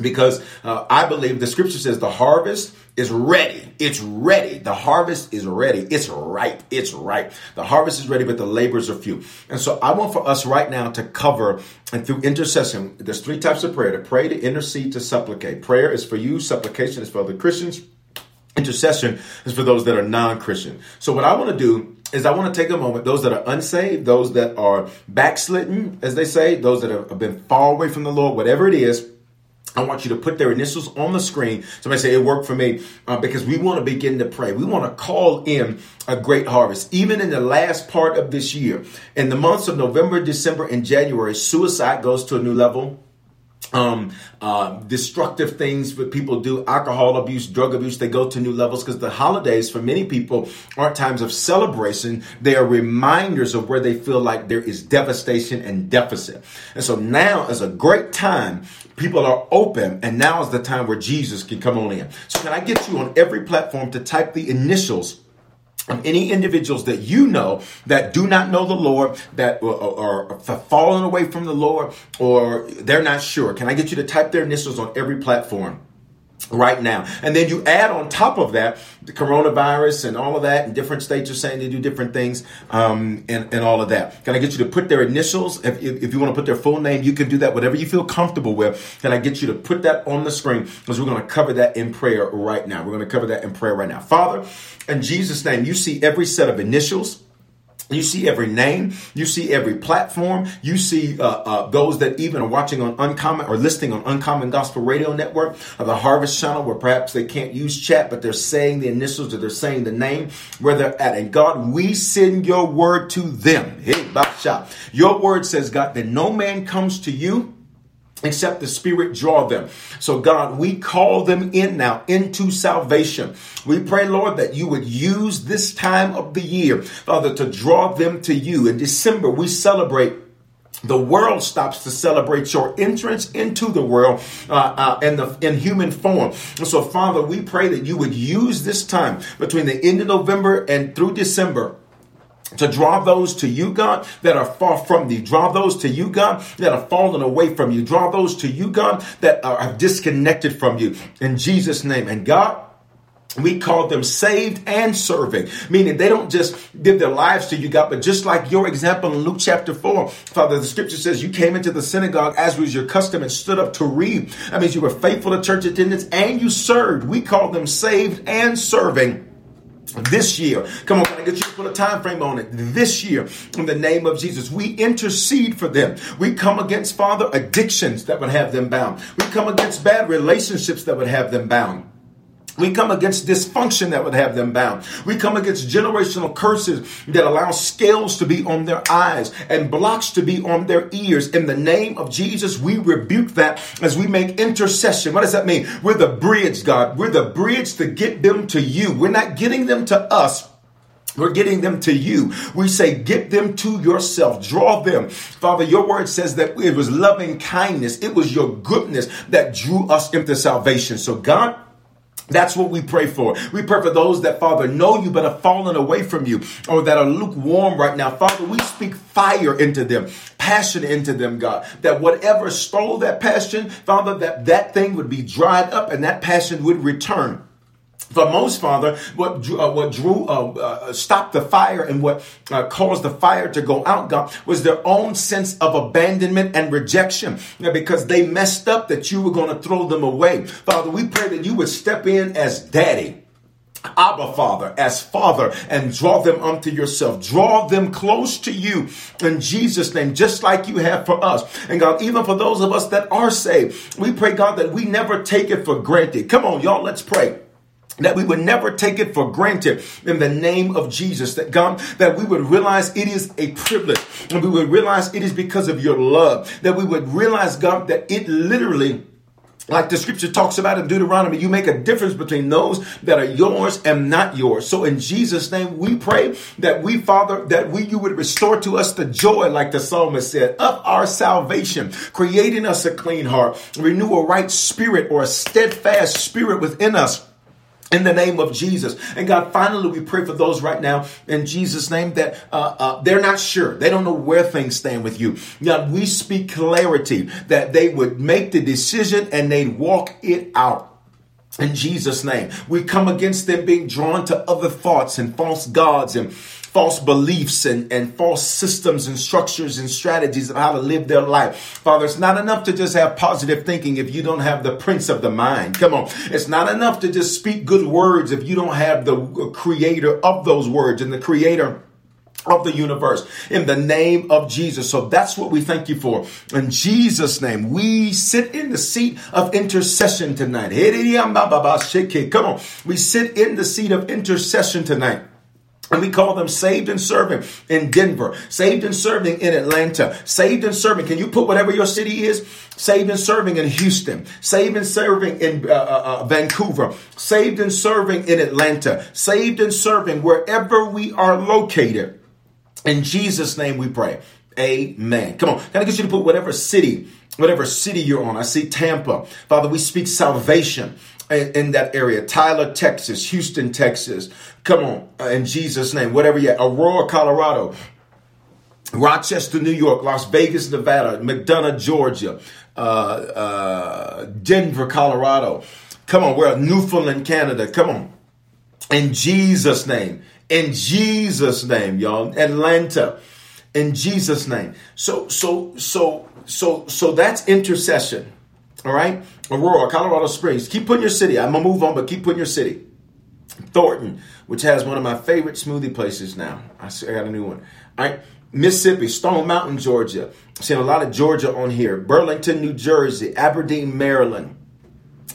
because uh, I believe the scripture says the harvest is ready. It's ready. The harvest is ready. It's ripe. It's ripe. The harvest is ready, but the labors are few. And so I want for us right now to cover and through intercession, there's three types of prayer to pray, to intercede, to supplicate. Prayer is for you, supplication is for other Christians. Intercession is for those that are non-Christian. So what I want to do is I want to take a moment, those that are unsaved, those that are backslidden, as they say, those that have been far away from the Lord, whatever it is, I want you to put their initials on the screen. Somebody say it worked for me uh, because we want to begin to pray. We want to call in a great harvest. Even in the last part of this year, in the months of November, December, and January, suicide goes to a new level um, uh, destructive things that people do, alcohol abuse, drug abuse, they go to new levels because the holidays for many people aren't times of celebration. They are reminders of where they feel like there is devastation and deficit. And so now is a great time. People are open and now is the time where Jesus can come on in. So can I get you on every platform to type the initials of any individuals that you know that do not know the Lord, that uh, uh, are, are fallen away from the Lord, or they're not sure. Can I get you to type their initials on every platform? Right now. And then you add on top of that the coronavirus and all of that, and different states are saying they do different things um, and, and all of that. Can I get you to put their initials? If, if you want to put their full name, you can do that, whatever you feel comfortable with. Can I get you to put that on the screen? Because we're going to cover that in prayer right now. We're going to cover that in prayer right now. Father, in Jesus' name, you see every set of initials you see every name, you see every platform, you see uh, uh, those that even are watching on Uncommon or listening on Uncommon Gospel Radio Network or the Harvest Channel, where perhaps they can't use chat, but they're saying the initials or they're saying the name where they're at. And God, we send your word to them. Hey, Basha. Your word says, God, that no man comes to you except the Spirit draw them. So, God, we call them in now into salvation. We pray, Lord, that you would use this time of the year, Father, to draw them to you. In December, we celebrate the world stops to celebrate your entrance into the world uh, uh, in the in human form. And so, Father, we pray that you would use this time between the end of November and through December to draw those to you, God, that are far from thee. Draw those to you, God, that are fallen away from you. Draw those to you, God, that are disconnected from you. In Jesus' name. And God, we call them saved and serving, meaning they don't just give their lives to you, God, but just like your example in Luke chapter 4, Father, the scripture says you came into the synagogue as was your custom and stood up to read. That means you were faithful to church attendance and you served. We call them saved and serving this year. Come on, I get you to put a time frame on it? This year, in the name of Jesus, we intercede for them. We come against, Father, addictions that would have them bound. We come against bad relationships that would have them bound. We come against dysfunction that would have them bound. We come against generational curses that allow scales to be on their eyes and blocks to be on their ears. In the name of Jesus, we rebuke that as we make intercession. What does that mean? We're the bridge, God. We're the bridge to get them to you. We're not getting them to us. We're getting them to you. We say, get them to yourself. Draw them. Father, your word says that it was loving kindness. It was your goodness that drew us into salvation. So God, that's what we pray for. We pray for those that, Father, know you but have fallen away from you or that are lukewarm right now. Father, we speak fire into them, passion into them, God, that whatever stole that passion, Father, that that thing would be dried up and that passion would return. For most, Father, what drew, uh, what drew uh, uh, stopped the fire and what uh, caused the fire to go out, God, was their own sense of abandonment and rejection because they messed up that you were going to throw them away. Father, we pray that you would step in as daddy. Abba Father, as Father, and draw them unto yourself. Draw them close to you in Jesus' name, just like you have for us. And God, even for those of us that are saved, we pray, God, that we never take it for granted. Come on, y'all, let's pray that we would never take it for granted in the name of Jesus. That God, that we would realize it is a privilege and we would realize it is because of your love. That we would realize, God, that it literally like the scripture talks about in Deuteronomy, you make a difference between those that are yours and not yours. So in Jesus' name, we pray that we, Father, that we, you would restore to us the joy, like the psalmist said, of our salvation, creating us a clean heart, renew a right spirit or a steadfast spirit within us in the name of Jesus. And God, finally, we pray for those right now in Jesus' name that uh, uh, they're not sure. They don't know where things stand with you. God, we speak clarity that they would make the decision and they'd walk it out. In Jesus' name, we come against them being drawn to other thoughts and false gods and false beliefs and, and false systems and structures and strategies of how to live their life. Father, it's not enough to just have positive thinking if you don't have the prince of the mind. Come on. It's not enough to just speak good words if you don't have the creator of those words and the creator of the universe in the name of Jesus. So that's what we thank you for. In Jesus' name, we sit in the seat of intercession tonight. Come on. We sit in the seat of intercession tonight. And we call them saved and serving in Denver, saved and serving in Atlanta, saved and serving. Can you put whatever your city is? Saved and serving in Houston, saved and serving in uh, uh, uh, Vancouver, saved and serving in Atlanta, saved and serving wherever we are located. In Jesus' name we pray. Amen. Come on. Can I get you to put whatever city, whatever city you're on? I see Tampa. Father, we speak salvation in, that area. Tyler, Texas, Houston, Texas. Come on. Uh, in Jesus' name. Whatever you Aurora, Colorado. Rochester, New York, Las Vegas, Nevada, McDonough, Georgia, uh, uh, Denver, Colorado. Come on, we're Newfoundland, Canada. Come on. In Jesus' name. In Jesus' name, y'all. Atlanta. In Jesus' name. So, so, so, so, so that's intercession. All right. Aurora, Colorado Springs. Keep putting your city. I'm gonna move on, but keep putting your city. Thornton, which has one of my favorite smoothie places now. I got a new one. All right. Mississippi, Stone Mountain, Georgia. Seeing a lot of Georgia on here. Burlington, New Jersey, Aberdeen, Maryland.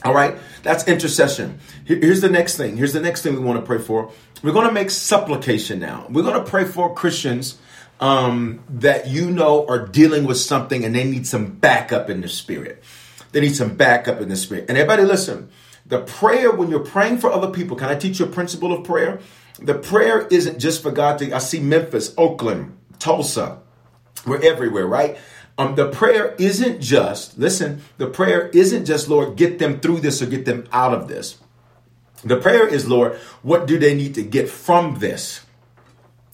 All right, that's intercession. Here's the next thing. Here's the next thing we want to pray for. We're going to make supplication now. We're going to pray for Christians um, that you know are dealing with something and they need some backup in the spirit. They need some backup in the spirit. And everybody, listen. The prayer when you're praying for other people. Can I teach you a principle of prayer? The prayer isn't just for God to. I see Memphis, Oakland, Tulsa. We're everywhere, right? Um, the prayer isn't just, listen, the prayer isn't just, Lord, get them through this or get them out of this. The prayer is, Lord, what do they need to get from this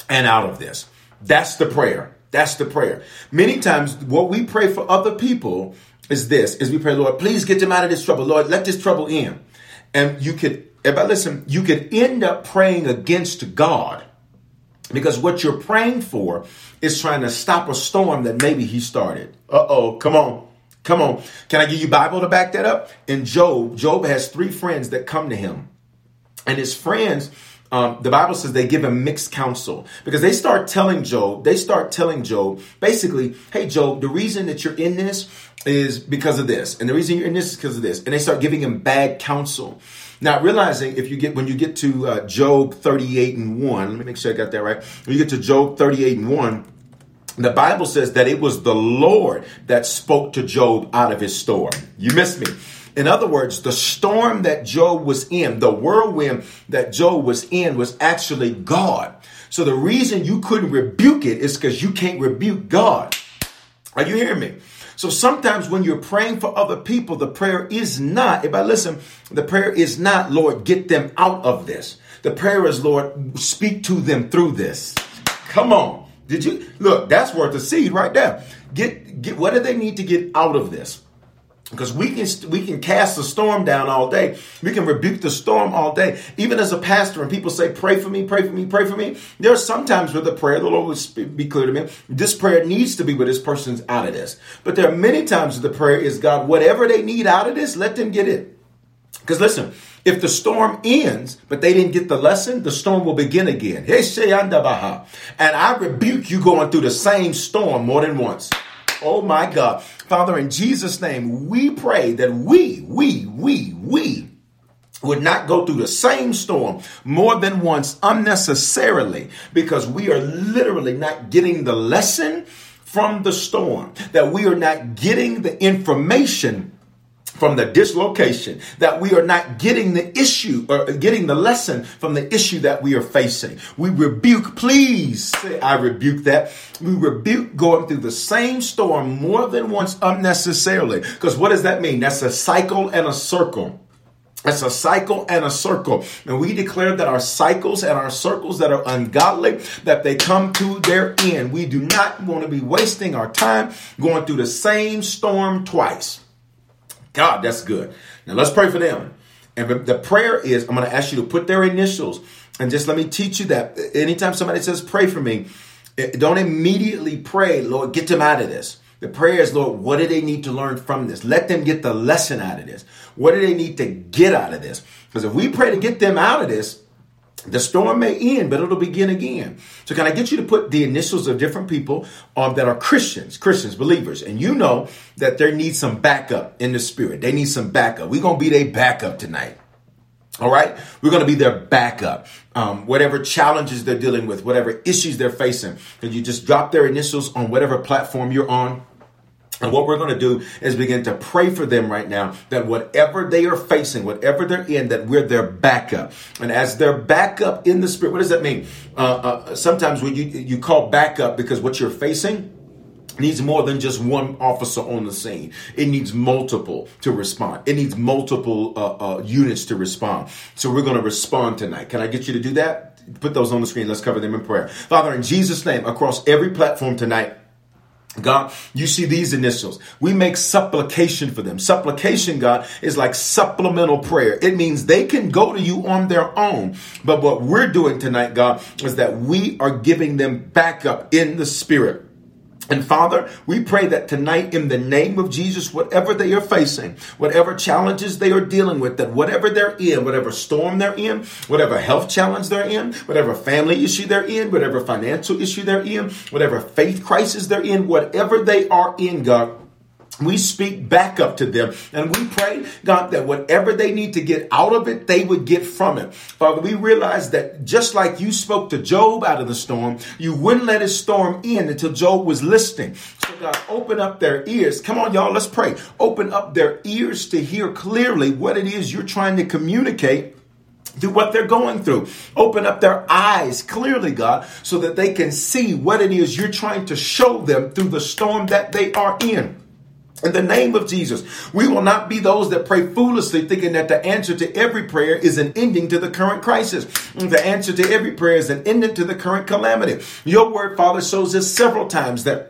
and out of this? That's the prayer. That's the prayer. Many times, what we pray for other people is this: is we pray, Lord, please get them out of this trouble. Lord, let this trouble in. And you could, if I listen, you could end up praying against God because what you're praying for is trying to stop a storm that maybe he started. Uh oh, come on. Come on. Can I give you Bible to back that up? In Job, Job has three friends that come to him. And his friends, um, the Bible says they give him mixed counsel because they start telling Job, they start telling Job, basically, hey, Job, the reason that you're in this is because of this. And the reason you're in this is because of this. And they start giving him bad counsel. Now, realizing if you get, when you get to uh, Job 38 and 1, let me make sure I got that right. When you get to Job 38 and 1, the Bible says that it was the Lord that spoke to Job out of his storm. You missed me. In other words, the storm that Job was in, the whirlwind that Job was in, was actually God. So the reason you couldn't rebuke it is because you can't rebuke God. Are you hearing me? So sometimes when you're praying for other people, the prayer is not, if I listen, the prayer is not, Lord, get them out of this. The prayer is, Lord, speak to them through this. Come on. Did you look? That's worth a seed right there. Get get what do they need to get out of this? Because we can we can cast the storm down all day. We can rebuke the storm all day. Even as a pastor, and people say, "Pray for me, pray for me, pray for me." There are sometimes with the prayer, the Lord will be clear to me. This prayer needs to be where this person's out of this. But there are many times the prayer is, "God, whatever they need out of this, let them get it." Because listen, if the storm ends, but they didn't get the lesson, the storm will begin again. And I rebuke you going through the same storm more than once. Oh my God. Father, in Jesus' name, we pray that we, we, we, we would not go through the same storm more than once unnecessarily because we are literally not getting the lesson from the storm, that we are not getting the information from the dislocation, that we are not getting the issue or getting the lesson from the issue that we are facing. We rebuke, please say, I rebuke that. We rebuke going through the same storm more than once unnecessarily. Because what does that mean? That's a cycle and a circle. It's a cycle and a circle. And we declare that our cycles and our circles that are ungodly, that they come to their end. We do not want to be wasting our time going through the same storm twice. God, that's good. Now let's pray for them. And the prayer is I'm going to ask you to put their initials and just let me teach you that anytime somebody says pray for me, eh, don't immediately pray, Lord, get them out of this. The prayer is, Lord, what do they need to learn from this? Let them get the lesson out of this. What do they need to get out of this? Because if we pray to get them out of this, The storm may end, but it'll begin again. So can I get you to put the initials of different people um, that are Christians, Christians, believers, and you know that there needs some backup in the spirit. They need some backup. We're gonna be their backup tonight. All right, we're going to be their backup. Um, whatever challenges they're dealing with, whatever issues they're facing, and you just drop their initials on whatever platform you're on. And what we're going to do is begin to pray for them right now that whatever they are facing, whatever they're in, that we're their backup. And as their backup in the spirit, what does that mean? Uh, uh, sometimes when you you call backup because what you're facing needs more than just one officer on the scene. It needs multiple to respond. It needs multiple uh, uh, units to respond. So we're going to respond tonight. Can I get you to do that? Put those on the screen. Let's cover them in prayer. Father, in Jesus' name, across every platform tonight. God, you see these initials. We make supplication for them. Supplication, God, is like supplemental prayer. It means they can go to you on their own. But what we're doing tonight, God, is that we are giving them backup in the spirit. And Father, we pray that tonight in the name of Jesus, whatever they are facing, whatever challenges they are dealing with, that whatever they're in, whatever storm they're in, whatever health challenge they're in, whatever family issue they're in, whatever financial issue they're in, whatever faith crisis they're in, whatever they are in, God, we speak back up to them and we pray, God, that whatever they need to get out of it, they would get from it. Father, we realize that just like you spoke to Job out of the storm, you wouldn't let his storm in until Job was listening. So, God, open up their ears. Come on, y'all, let's pray. Open up their ears to hear clearly what it is you're trying to communicate through what they're going through. Open up their eyes clearly, God, so that they can see what it is you're trying to show them through the storm that they are in. In the name of Jesus, we will not be those that pray foolishly, thinking that the answer to every prayer is an ending to the current crisis. The answer to every prayer is an ending to the current calamity. Your word, Father, shows us several times that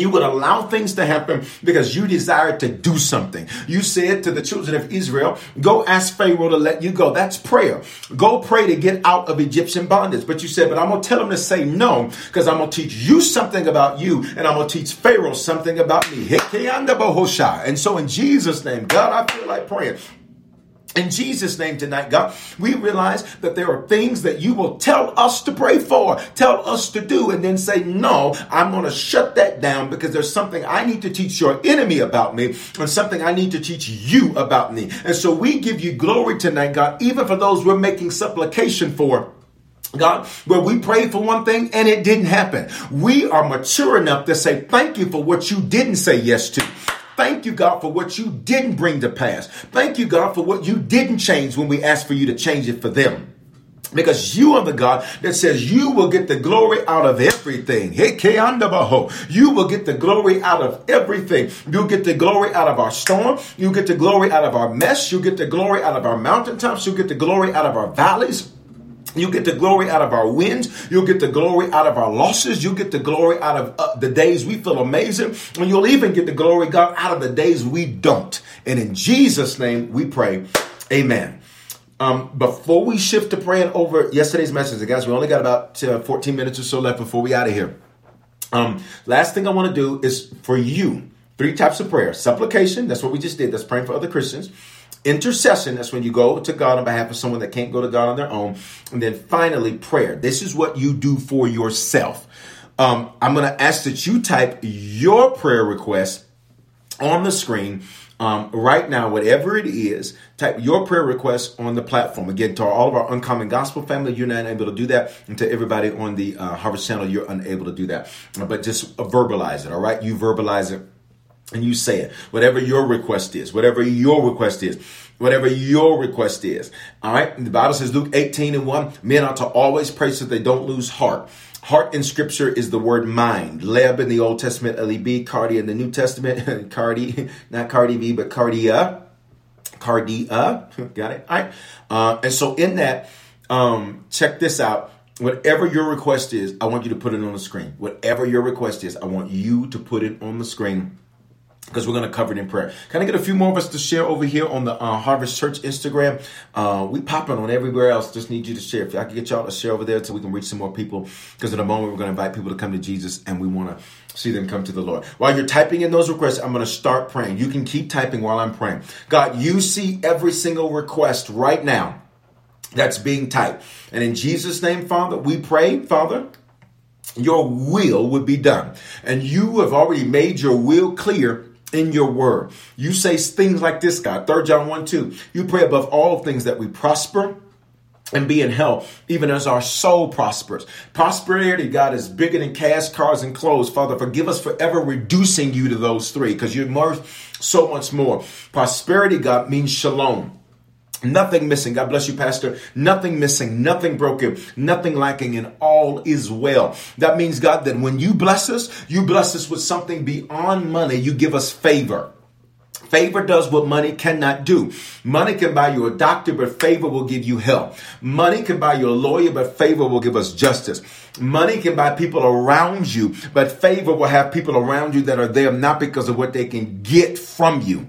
you would allow things to happen because you desired to do something. You said to the children of Israel, go ask Pharaoh to let you go. That's prayer. Go pray to get out of Egyptian bondage. But you said, but I'm going to tell them to say no because I'm going to teach you something about you and I'm going to teach Pharaoh something about me. And so in Jesus' name, God, I feel like praying. In Jesus' name tonight, God, we realize that there are things that you will tell us to pray for, tell us to do, and then say, No, I'm going to shut that down because there's something I need to teach your enemy about me and something I need to teach you about me. And so we give you glory tonight, God, even for those we're making supplication for. God, where we prayed for one thing and it didn't happen. We are mature enough to say thank you for what you didn't say yes to. Thank you, God, for what you didn't bring to pass. Thank you, God, for what you didn't change when we asked for you to change it for them. Because you are the God that says you will get the glory out of everything. Hey, you will get the glory out of everything. You'll get the glory out of our storm. You'll get the glory out of our mess. You'll get the glory out of our mountaintops. You'll get the glory out of our valleys. You get the glory out of our wins. You'll get the glory out of our losses. You'll get the glory out of uh, the days we feel amazing. And you'll even get the glory, God, out of the days we don't. And in Jesus' name we pray. Amen. Um, before we shift to praying over yesterday's message, guys, we only got about uh, 14 minutes or so left before we out of here. Um, last thing I want to do is for you, three types of prayer. Supplication, that's what we just did. That's praying for other Christians. Intercession, that's when you go to God on behalf of someone that can't go to God on their own. And then finally, prayer. This is what you do for yourself. Um, I'm going to ask that you type your prayer request on the screen um, right now, whatever it is, type your prayer request on the platform. Again, to all of our Uncommon Gospel family, you're not able to do that. And to everybody on the uh, Harvest Channel, you're unable to do that. But just verbalize it, all right? You verbalize it and you say it. Whatever your request is, whatever your request is, whatever your request is. All right. The Bible says, Luke 18 and 1, men ought to always pray so they don't lose heart. Heart in scripture is the word mind. Leb in the Old Testament, L-E-B, Cardi in the New Testament, Cardi, not Cardi B, but Cardia. Cardia. Got it? All right. Uh, and so in that, um, check this out. Whatever your request is, I want you to put it on the screen. Whatever your request is, I want you to put it on the screen because we're going to cover it in prayer. Can I get a few more of us to share over here on the uh, Harvest Church Instagram? Uh, we popping on everywhere else. Just need you to share. If I can get y'all to share over there so we can reach some more people. Because in a moment, we're going to invite people to come to Jesus and we want to see them come to the Lord. While you're typing in those requests, I'm going to start praying. You can keep typing while I'm praying. God, you see every single request right now that's being typed. And in Jesus' name, Father, we pray, Father, your will would be done. And you have already made your will clear in your word. You say things like this, God, 3 John 1 2. You pray above all things that we prosper and be in health, even as our soul prospers. Prosperity, God, is bigger than cash, cars, and clothes. Father, forgive us for ever reducing you to those three because you're more, so much more. Prosperity, God, means shalom. Nothing missing. God bless you, Pastor. Nothing missing, nothing broken, nothing lacking, and all is well. That means, God, that when you bless us, you bless us with something beyond money. You give us favor. Favor does what money cannot do. Money can buy you a doctor, but favor will give you help. Money can buy you a lawyer, but favor will give us justice. Money can buy people around you, but favor will have people around you that are there not because of what they can get from you.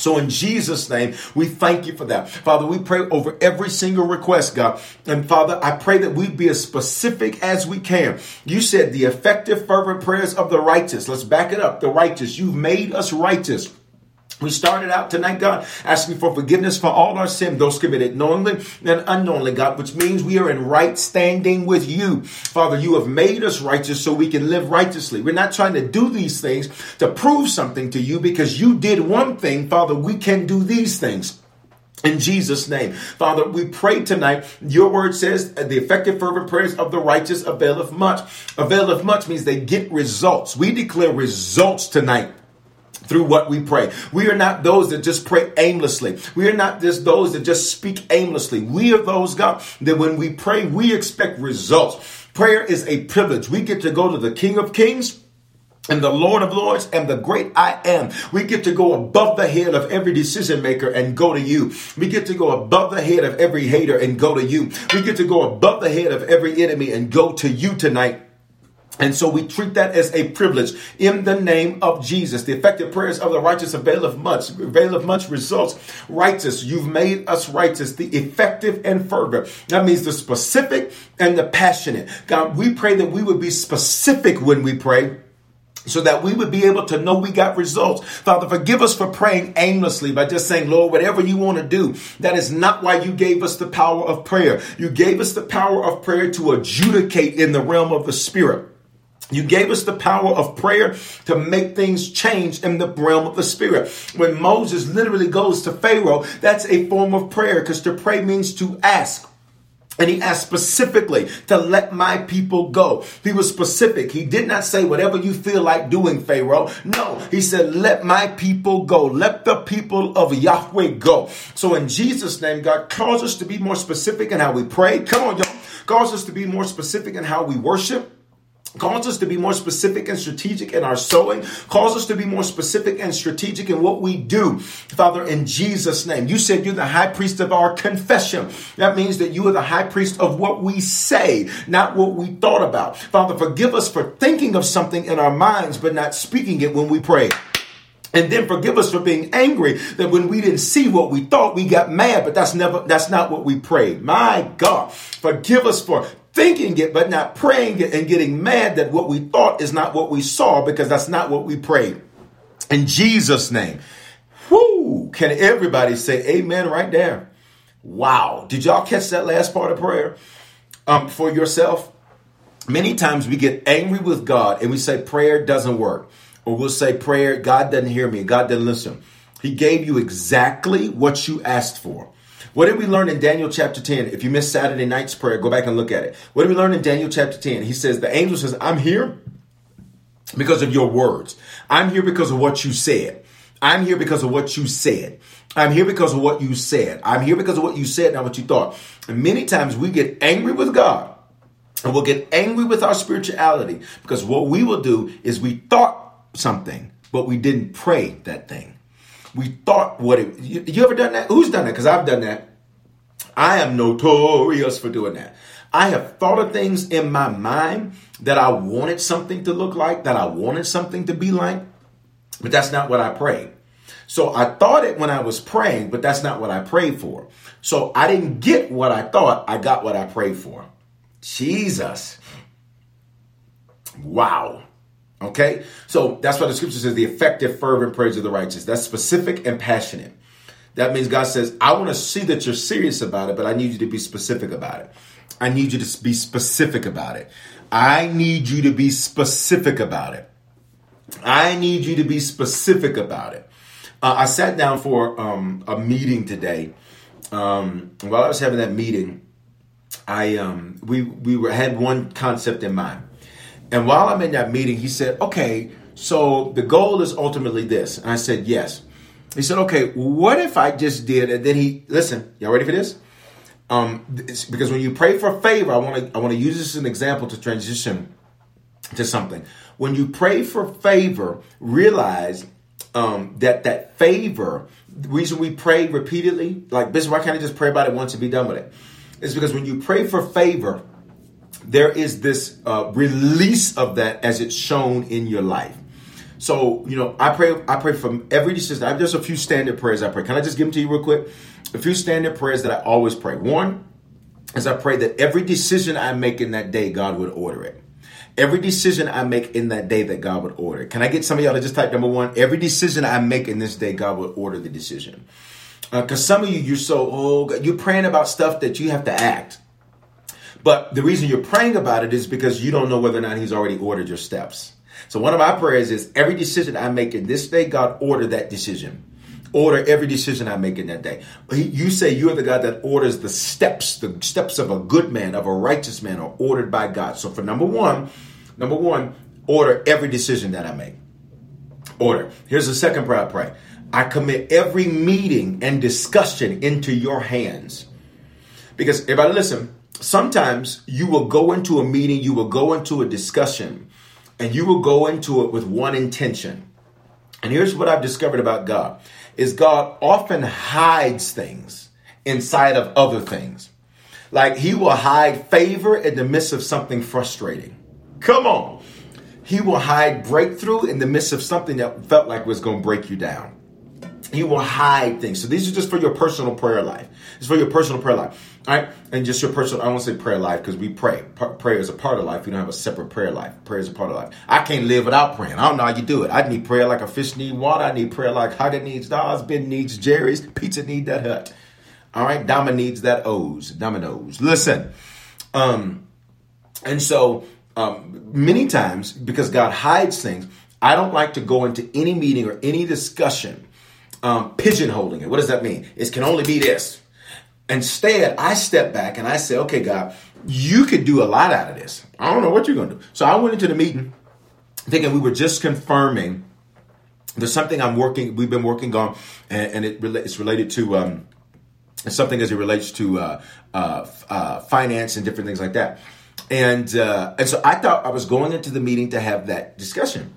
So in Jesus' name, we thank you for that. Father, we pray over every single request, God. And Father, I pray that we be as specific as we can. You said the effective, fervent prayers of the righteous. Let's back it up. The righteous. You've made us righteous. We started out tonight, God, asking for forgiveness for all our sin, those committed knowingly and unknowingly, God, which means we are in right standing with you. Father, you have made us righteous so we can live righteously. We're not trying to do these things to prove something to you because you did one thing. Father, we can do these things. In Jesus' name. Father, we pray tonight. Your word says the effective fervent prayers of the righteous availeth much. Availeth much means they get results. We declare results tonight through what we pray. We are not those that just pray aimlessly. We are not just those that just speak aimlessly. We are those, God, that when we pray, we expect results. Prayer is a privilege. We get to go to the King of Kings and the Lord of Lords and the great I am. We get to go above the head of every decision maker and go to you. We get to go above the head of every hater and go to you. We get to go above the head of every enemy and go to you tonight. And so we treat that as a privilege in the name of Jesus. The effective prayers of the righteous avail of much, availeth much results. Righteous, you've made us righteous. The effective and fervent. That means the specific and the passionate. God, we pray that we would be specific when we pray so that we would be able to know we got results. Father, forgive us for praying aimlessly by just saying, Lord, whatever you want to do. That is not why you gave us the power of prayer. You gave us the power of prayer to adjudicate in the realm of the spirit. You gave us the power of prayer to make things change in the realm of the spirit. When Moses literally goes to Pharaoh, that's a form of prayer because to pray means to ask. And he asked specifically to let my people go. He was specific. He did not say whatever you feel like doing, Pharaoh. No, he said, let my people go. Let the people of Yahweh go. So in Jesus' name, God calls us to be more specific in how we pray. Come on, y'all. Calls us to be more specific in how we worship Calls us to be more specific and strategic in our sowing. Calls us to be more specific and strategic in what we do. Father, in Jesus' name, you said you're the high priest of our confession. That means that you are the high priest of what we say, not what we thought about. Father, forgive us for thinking of something in our minds, but not speaking it when we pray. And then forgive us for being angry that when we didn't see what we thought, we got mad, but that's never, that's not what we prayed. My God, forgive us for thinking it, but not praying it and getting mad that what we thought is not what we saw because that's not what we prayed. In Jesus' name. Whoo! Can everybody say amen right there? Wow. Did y'all catch that last part of prayer? Um, for yourself? Many times we get angry with God and we say prayer doesn't work. Or we'll say prayer, God doesn't hear me, God doesn't listen. He gave you exactly what you asked for. What did we learn in Daniel chapter 10? If you missed Saturday night's prayer, go back and look at it. What did we learn in Daniel chapter 10? He says, The angel says, I'm here because of your words. I'm here because of what you said. I'm here because of what you said. I'm here because of what you said. I'm here because of what you said, not what you thought. And many times we get angry with God and we'll get angry with our spirituality because what we will do is we thought something, but we didn't pray that thing. We thought what it. You, you ever done that? Who's done that? Because I've done that. I am notorious for doing that. I have thought of things in my mind that I wanted something to look like, that I wanted something to be like, but that's not what I prayed. So I thought it when I was praying, but that's not what I prayed for. So I didn't get what I thought, I got what I prayed for. Jesus. Wow. Okay? So that's why the scripture says the effective, fervent prayers of the righteous. That's specific and passionate. That means God says, I want to see that you're serious about it, but I need you to be specific about it. I need you to be specific about it. I need you to be specific about it. I need you to be specific about it. Uh, I sat down for um, a meeting today. Um, while I was having that meeting, I um, we we were, had one concept in mind, and while I'm in that meeting, he said, "Okay, so the goal is ultimately this." And I said, "Yes." He said, "Okay, what if I just did?" And then he listen. Y'all ready for this? Um, because when you pray for favor, I want to I want to use this as an example to transition to something. When you pray for favor, realize um, that that favor. The reason we pray repeatedly, like Bishop, why can't I just pray about it once and be done with it? Is because when you pray for favor, there is this uh, release of that as it's shown in your life. So you know, I pray. I pray from every decision. I have just a few standard prayers I pray. Can I just give them to you real quick? A few standard prayers that I always pray. One is I pray that every decision I make in that day, God would order it. Every decision I make in that day, that God would order. Can I get some of y'all to just type number one? Every decision I make in this day, God would order the decision. Because uh, some of you, you're so oh, you're praying about stuff that you have to act. But the reason you're praying about it is because you don't know whether or not He's already ordered your steps. So one of my prayers is every decision I make in this day, God order that decision. Order every decision I make in that day. You say you're the God that orders the steps. The steps of a good man, of a righteous man, are ordered by God. So for number one, number one, order every decision that I make. Order. Here's the second prayer I pray. I commit every meeting and discussion into your hands. Because everybody listen, sometimes you will go into a meeting, you will go into a discussion, and you will go into it with one intention. And here's what I've discovered about God is God often hides things inside of other things. Like he will hide favor in the midst of something frustrating. Come on. He will hide breakthrough in the midst of something that felt like was going to break you down. He will hide things. So these are just for your personal prayer life. It's for your personal prayer life. All right. And just your personal, I won't say prayer life because we pray. prayer is a part of life. We don't have a separate prayer life. Prayer is a part of life. I can't live without praying. I don't know how you do it. I need prayer like a fish need water. I need prayer like Häagen needs Dazs. Ben needs Jerry's. Pizza need that hut. All right. Dama needs that O's. Domino's. Listen. Um, and so um, many times, because God hides things, I don't like to go into any meeting or any discussion um, pigeonholing it. What does that mean? It can only be this. Instead, I step back and I say, okay, God, you could do a lot out of this. I don't know what you're going to do. So I went into the meeting thinking we were just confirming there's something I'm working, we've been working on, and, and it, it's related to um, something as it relates to uh, uh, uh, finance and different things like that. And uh, and so I thought I was going into the meeting to have that discussion.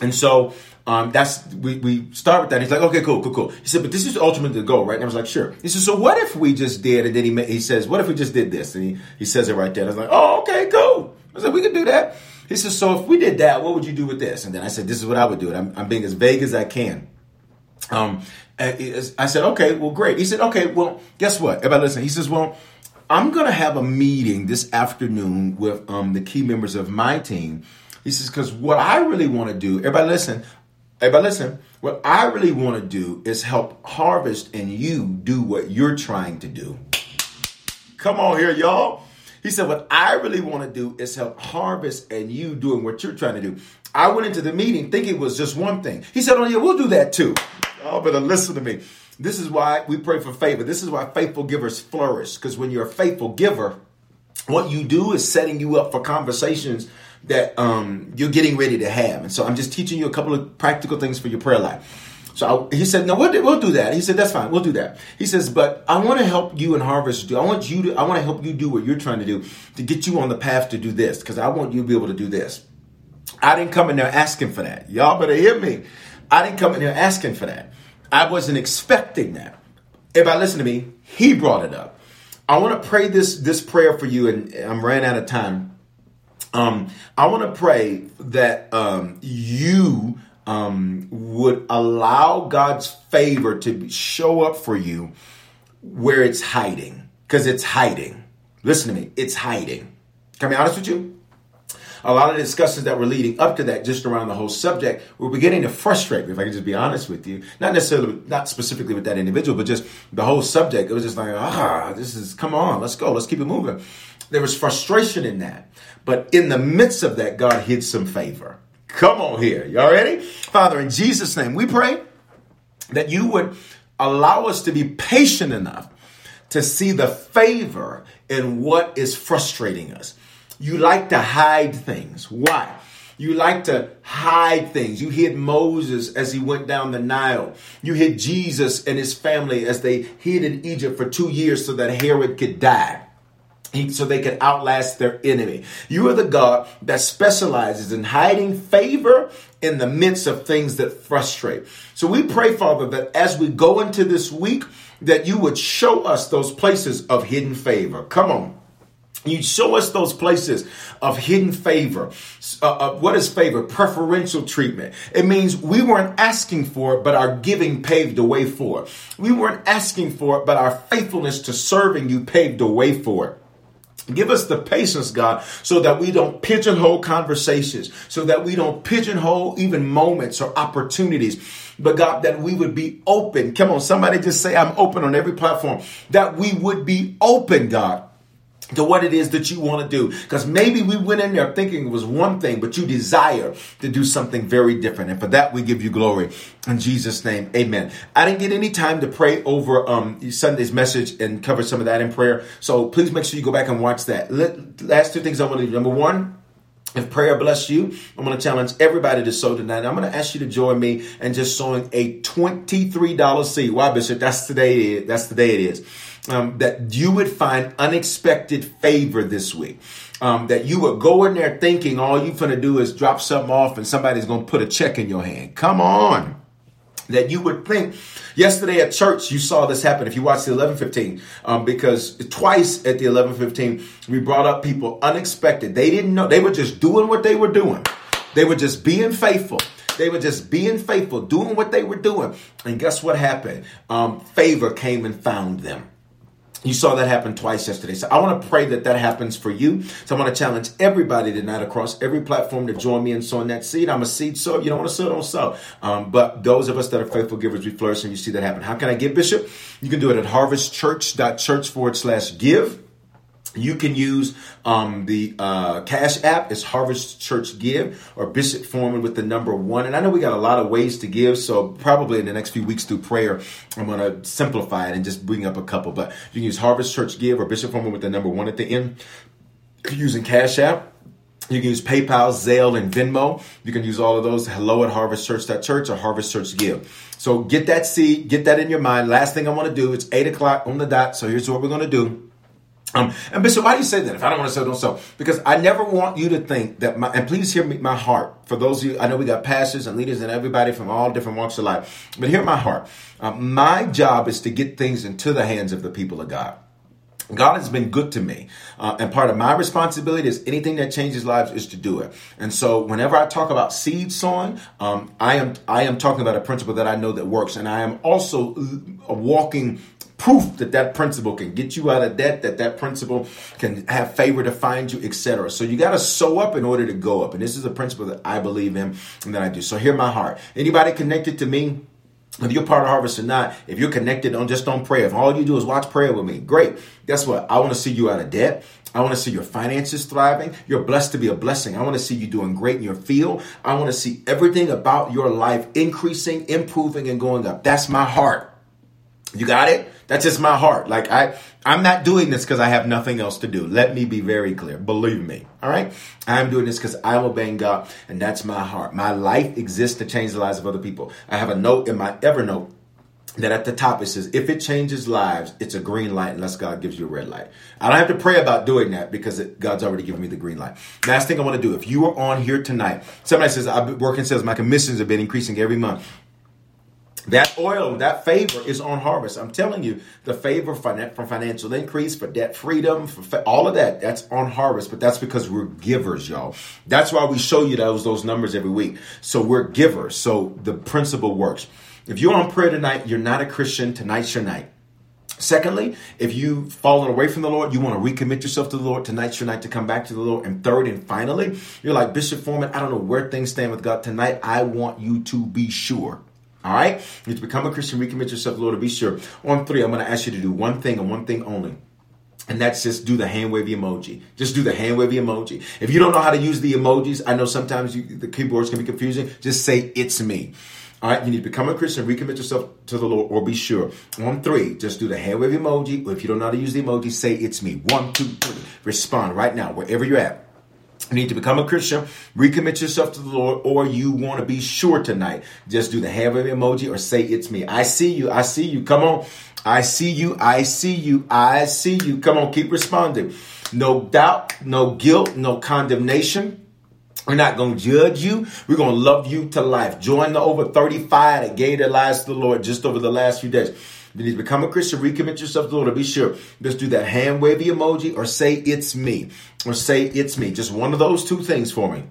And so um, that's we, we start with that. He's like, okay, cool, cool, cool. He said, but this is ultimately the goal, right? And I was like, sure. He said, so what if we just did? And then he he says, what if we just did this? And he, he says it right there. I was like, oh, okay, cool. I said, we could do that. He says, so if we did that, what would you do with this? And then I said, this is what I would do. I'm, I'm being as vague as I can. Um, I said, okay, well, great. He said, okay, well, guess what? Everybody listen. He says, well, I'm going to have a meeting this afternoon with um, the key members of my team. He says, because what I really want to do, everybody listen, everybody listen, what I really want to do is help Harvest and you do what you're trying to do. Come on here, y'all. He said, what I really want to do is help Harvest and you doing what you're trying to do. I went into the meeting thinking it was just one thing. He said, oh yeah, we'll do that too. Y'all better listen to me. This is why we pray for favor. This is why faithful givers flourish. Because when you're a faithful giver, what you do is setting you up for conversations that um, you're getting ready to have. And so I'm just teaching you a couple of practical things for your prayer life. So I, he said, "No, we'll, we'll do that." He said, "That's fine, we'll do that." He says, "But I want to help you and Harvest do. I want you to. I want to help you do what you're trying to do to get you on the path to do this because I want you to be able to do this." I didn't come in there asking for that. Y'all better hear me. I didn't come in there asking for that. I wasn't expecting that. If I listen to me, he brought it up. I want to pray this this prayer for you, and I'm running out of time. Um, I want to pray that um, you um, would allow God's favor to show up for you where it's hiding, because it's hiding. Listen to me, it's hiding. Can I be honest with you? a lot of discussions that were leading up to that, just around the whole subject, were beginning to frustrate me. If I could just be honest with you, not necessarily, not specifically with that individual, but just the whole subject. It was just like, ah, this is, come on, let's go, let's keep it moving. There was frustration in that, but in the midst of that, God hid some favor. Come on here, y'all ready? Father, in Jesus' name, we pray that you would allow us to be patient enough to see the favor in what is frustrating us. You like to hide things. Why? You like to hide things. You hid Moses as he went down the Nile. You hid Jesus and his family as they hid in Egypt for two years so that Herod could die. So they could outlast their enemy. You are the God that specializes in hiding favor in the midst of things that frustrate. So we pray, Father, that as we go into this week, that you would show us those places of hidden favor. Come on. You show us those places of hidden favor. Uh, what is favor? Preferential treatment. It means we weren't asking for it, but our giving paved the way for it. We weren't asking for it, but our faithfulness to serving you paved the way for it. Give us the patience, God, so that we don't pigeonhole conversations, so that we don't pigeonhole even moments or opportunities. But God, that we would be open. Come on, somebody just say, I'm open on every platform. That we would be open, God to what it is that you want to do. Because maybe we went in there thinking it was one thing, but you desire to do something very different. And for that, we give you glory. In Jesus' name, amen. I didn't get any time to pray over um, Sunday's message and cover some of that in prayer. So please make sure you go back and watch that. Last two things I want to do. Number one, if prayer bless you, I'm going to challenge everybody to sow tonight. I'm going to ask you to join me in just sowing a $23 seed. Why, Bishop? That's today. That's the day it is um, that you would find unexpected favor this week. Um, that you would go in there thinking all you're going to do is drop something off and somebody's going to put a check in your hand. Come on. That you would think yesterday at church, you saw this happen. If you watched the 1115, um, because twice at the 1115, we brought up people unexpected. They didn't know. They were just doing what they were doing. They were just being faithful. They were just being faithful, doing what they were doing. And guess what happened? Um, favor came and found them. You saw that happen twice yesterday. So I want to pray that that happens for you. So I want to challenge everybody tonight across every platform to join me in sowing that seed. I'm a seed sower. You don't want to sow, don't sow. Um, but those of us that are faithful givers, we flourish and you see that happen. How can I give, Bishop? You can do it at harvestchurch.church forward slash give. You can use um, the uh, Cash App. It's Harvest Church Give or Bishop Foreman with the number one. And I know we got a lot of ways to give, so probably in the next few weeks through prayer, I'm going to simplify it and just bring up a couple. But you can use Harvest Church Give or Bishop Foreman with the number one at the end. Using Cash App. You can use PayPal, Zelle, and Venmo. You can use all of those. Hello at harvestchurch.church or Harvest Church Give. So get that seed, get that in your mind. Last thing I want to do, it's 8 o'clock on the dot. So here's what we're going to do. Um, and Bishop, why do you say that? If I don't want to sell, don't sell. Because I never want you to think that my, and please hear me, my heart. For those of you, I know we got pastors and leaders and everybody from all different walks of life, but hear my heart. Um, my job is to get things into the hands of the people of God. God has been good to me. Uh, and part of my responsibility is anything that changes lives is to do it. And so whenever I talk about seed sowing, um, I am, I am talking about a principle that I know that works. And I am also walking proof that that principle can get you out of debt, that that principle can have favor to find you, etc. So you got to sow up in order to go up. And this is a principle that I believe in and that I do. So hear my heart. Anybody connected to me? If you're part of Harvest or not, if you're connected on just on prayer, if all you do is watch prayer with me, great. Guess what? I want to see you out of debt. I want to see your finances thriving. You're blessed to be a blessing. I want to see you doing great in your field. I want to see everything about your life increasing, improving, and going up. That's my heart. You got it? That's just my heart. Like I, I'm not doing this because I have nothing else to do. Let me be very clear. Believe me. All right. I'm doing this because I'm obeying God and that's my heart. My life exists to change the lives of other people. I have a note in my Evernote that at the top it says, if it changes lives, it's a green light unless God gives you a red light. I don't have to pray about doing that because it, God's already given me the green light. Last thing I want to do, if you are on here tonight, somebody says, I've been working says my commissions have been increasing every month. That oil, that favor is on harvest. I'm telling you, the favor from financial increase, for debt freedom, for all of that, that's on harvest. But that's because we're givers, y'all. That's why we show you those, those numbers every week. So we're givers. So the principle works. If you're on prayer tonight, you're not a Christian, tonight's your night. Secondly, if you've fallen away from the Lord, you want to recommit yourself to the Lord. Tonight's your night to come back to the Lord. And third and finally, you're like, Bishop Foreman, I don't know where things stand with God. Tonight, I want you to be sure. All right? You to become a Christian, recommit yourself to the Lord to be sure. On three, I'm going to ask you to do one thing and one thing only. And that's just do the hand wavy emoji. Just do the hand wavy emoji. If you don't know how to use the emojis, I know sometimes you, the keyboards can be confusing. Just say, it's me. All right, you need to become a Christian, recommit yourself to the Lord, or be sure. On three, just do the hand wave emoji. If you don't know how to use the emoji, say it's me. One, two, three. Respond right now, wherever you're at. You need to become a Christian, recommit yourself to the Lord, or you want to be sure tonight. Just do the hand wave emoji or say it's me. I see you. I see you. Come on. I see you. I see you. I see you. Come on. Keep responding. No doubt, no guilt, no condemnation. We're not going to judge you. We're going to love you to life. Join the over 35 that gave their lives to the Lord just over the last few days. You need to become a Christian, recommit yourself to the Lord, be sure. Just do that hand wavy emoji or say it's me or say it's me. Just one of those two things for me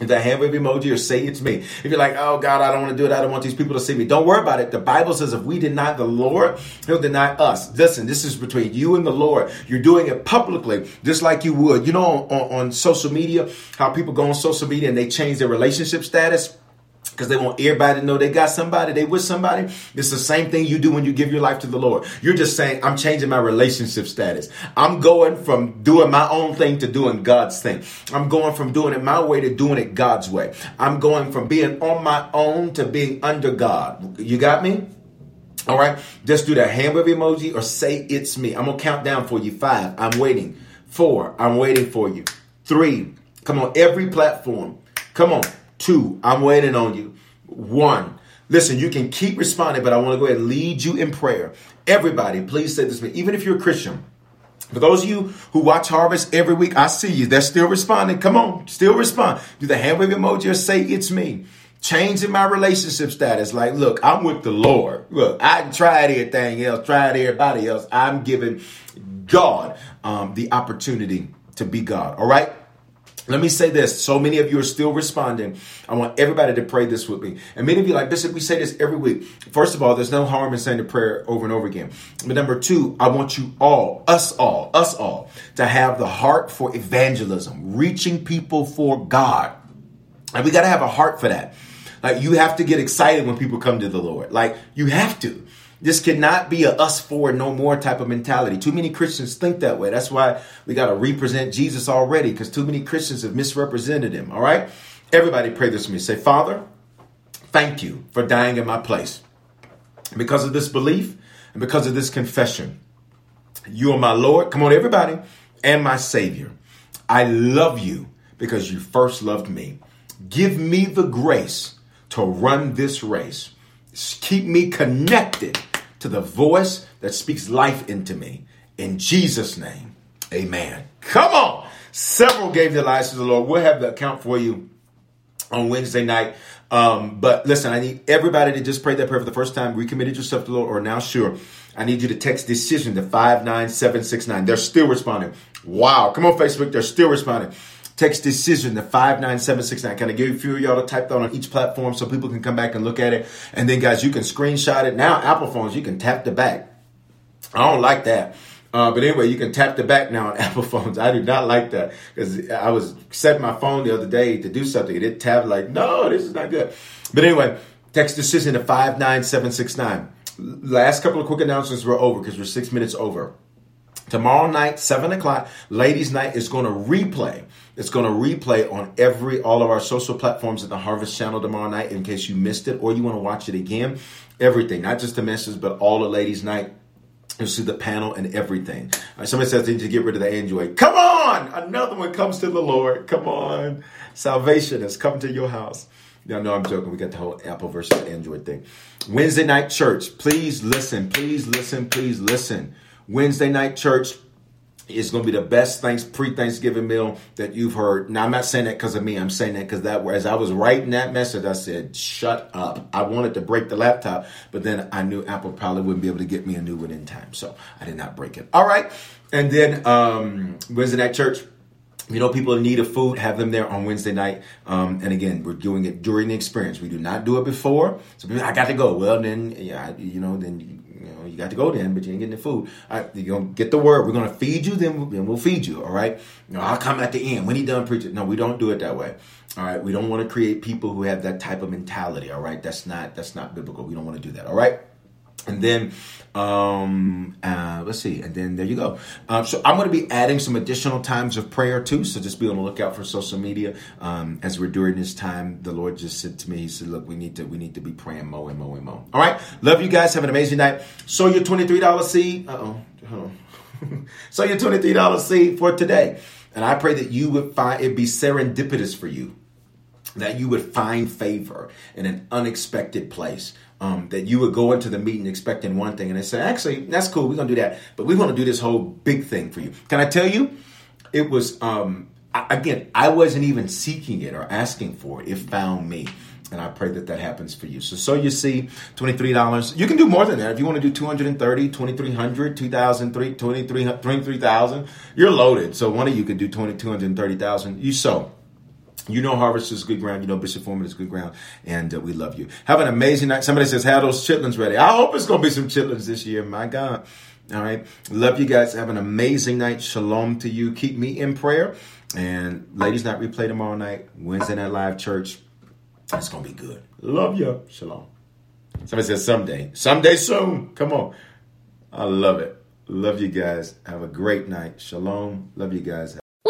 That hand wave emoji or say it's me. If you're like, oh God, I don't want to do it. I don't want these people to see me. Don't worry about it. The Bible says if we deny the Lord, he'll deny us. Listen, this is between you and the Lord. You're doing it publicly, just like you would. You know, on, on social media, how people go on social media and they change their relationship status because they want everybody to know they got somebody, they with somebody. It's the same thing you do when you give your life to the Lord. You're just saying, I'm changing my relationship status. I'm going from doing my own thing to doing God's thing. I'm going from doing it my way to doing it God's way. I'm going from being on my own to being under God. You got me? All right. Just do that hand wave emoji or say it's me. I'm to count down for you. Five. I'm waiting. Four. I'm waiting for you. Three. Come on. Every platform. Come on. Two, I'm waiting on you. One, listen, you can keep responding, but I want to go ahead and lead you in prayer. Everybody, please say this even if you're a Christian. For those of you who watch Harvest every week, I see you. They're still responding. Come on, still respond. Do the hand wave emoji or say it's me. Changing my relationship status. Like, look, I'm with the Lord. Look, I tried everything else, tried everybody else. I'm giving God um, the opportunity to be God. All right? Let me say this. So many of you are still responding. I want everybody to pray this with me. And many of you like, Bishop, we say this every week. First of all, there's no harm in saying the prayer over and over again. But number two, I want you all, us all, us all, to have the heart for evangelism, reaching people for God. And we got to have a heart for that. Like you have to get excited when people come to the Lord. Like you have to. This cannot be a us for no more type of mentality. Too many Christians think that way. That's why we got to represent Jesus already because too many Christians have misrepresented him. All right? Everybody pray this with me. Say, Father, thank you for dying in my place. Because of this belief and because of this confession, you are my Lord. Come on, everybody, and my Savior. I love you because you first loved me. Give me the grace to run this race. Keep me connected to the voice that speaks life into me. In Jesus' name, amen. Come on. Several gave their lives to the Lord. We'll have the account for you on Wednesday night. Um, but listen, I need everybody to just pray that prayer for the first time, recommitted yourself to the Lord, or now sure. I need you to text decision to 59769. They're still responding. Wow. Come on, Facebook. They're still responding. Text decision to 59769. Can I give a few of y'all to type that on each platform so people can come back and look at it? And then, guys, you can screenshot it. Now, Apple phones, you can tap the back. I don't like that. Uh, but anyway, you can tap the back now on Apple phones. I do not like that because I was setting my phone the other day to do something. It did tap like, no, this is not good. But anyway, text decision to 59769. Last couple of quick announcements were over because we're six minutes over. Tomorrow night, 7 o'clock, Ladies' Night is going to replay. It's going to replay on every, all of our social platforms at the Harvest Channel tomorrow night in case you missed it or you want to watch it again. Everything, not just the message, but all the Ladies' Night. You'll see the panel and everything. Uh, somebody says they need to get rid of the Android. Come on! Another one comes to the Lord. Come on. Salvation has come to your house. No, no, I'm joking. We got the whole Apple versus Android thing. Wednesday night church. Please listen. Please listen. Please listen. Wednesday night church is going to be the best thanks pre-Thanksgiving meal that you've heard. Now I'm not saying that because of me. I'm saying that because that as I was writing that message, I said, "Shut up." I wanted to break the laptop, but then I knew Apple probably wouldn't be able to get me a new one in time, so I did not break it. All right, and then um, Wednesday night church. You know, people in need of food, have them there on Wednesday night. Um, and again, we're doing it during the experience. We do not do it before. So people, I got to go. Well, then, yeah, you know, then You know, you got to go then, but you ain't getting the food. You're gonna get the word. We're gonna feed you, then we'll, then we'll feed you. All right. You know, I'll come at the end when he done preaching. No, we don't do it that way. All right. We don't want to create people who have that type of mentality. All right. That's not that's not biblical. We don't want to do that. All right. And then, um, uh, let's see. And then there you go. Um, so I'm going to be adding some additional times of prayer too. So just be on the lookout for social media. Um, as we're during this time, the Lord just said to me, He said, "Look, we need to we need to be praying more and more and more." All right. Love you guys. Have an amazing night. So your twenty three dollar seed. Uh oh. so your twenty three dollar seed for today. And I pray that you would find it be serendipitous for you that you would find favor in an unexpected place. Um, that you would go into the meeting expecting one thing and they say, actually, that's cool, we're gonna do that, but we want to do this whole big thing for you. Can I tell you? It was um, I, again, I wasn't even seeking it or asking for it. It found me. And I pray that that happens for you. So, so you see, $23. You can do more than that. If you want to do 230, 2300, 2003, 23,000, you're loaded. So one of you could do 20, 230,000. You sow. You know Harvest is good ground. You know Bishop Foreman is good ground. And uh, we love you. Have an amazing night. Somebody says, have those chitlins ready. I hope it's going to be some chitlins this year. My God. All right. Love you guys. Have an amazing night. Shalom to you. Keep me in prayer. And ladies night replay tomorrow night. Wednesday night live church. It's going to be good. Love you. Shalom. Somebody says someday. Someday soon. Come on. I love it. Love you guys. Have a great night. Shalom. Love you guys.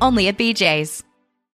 only at BJ's.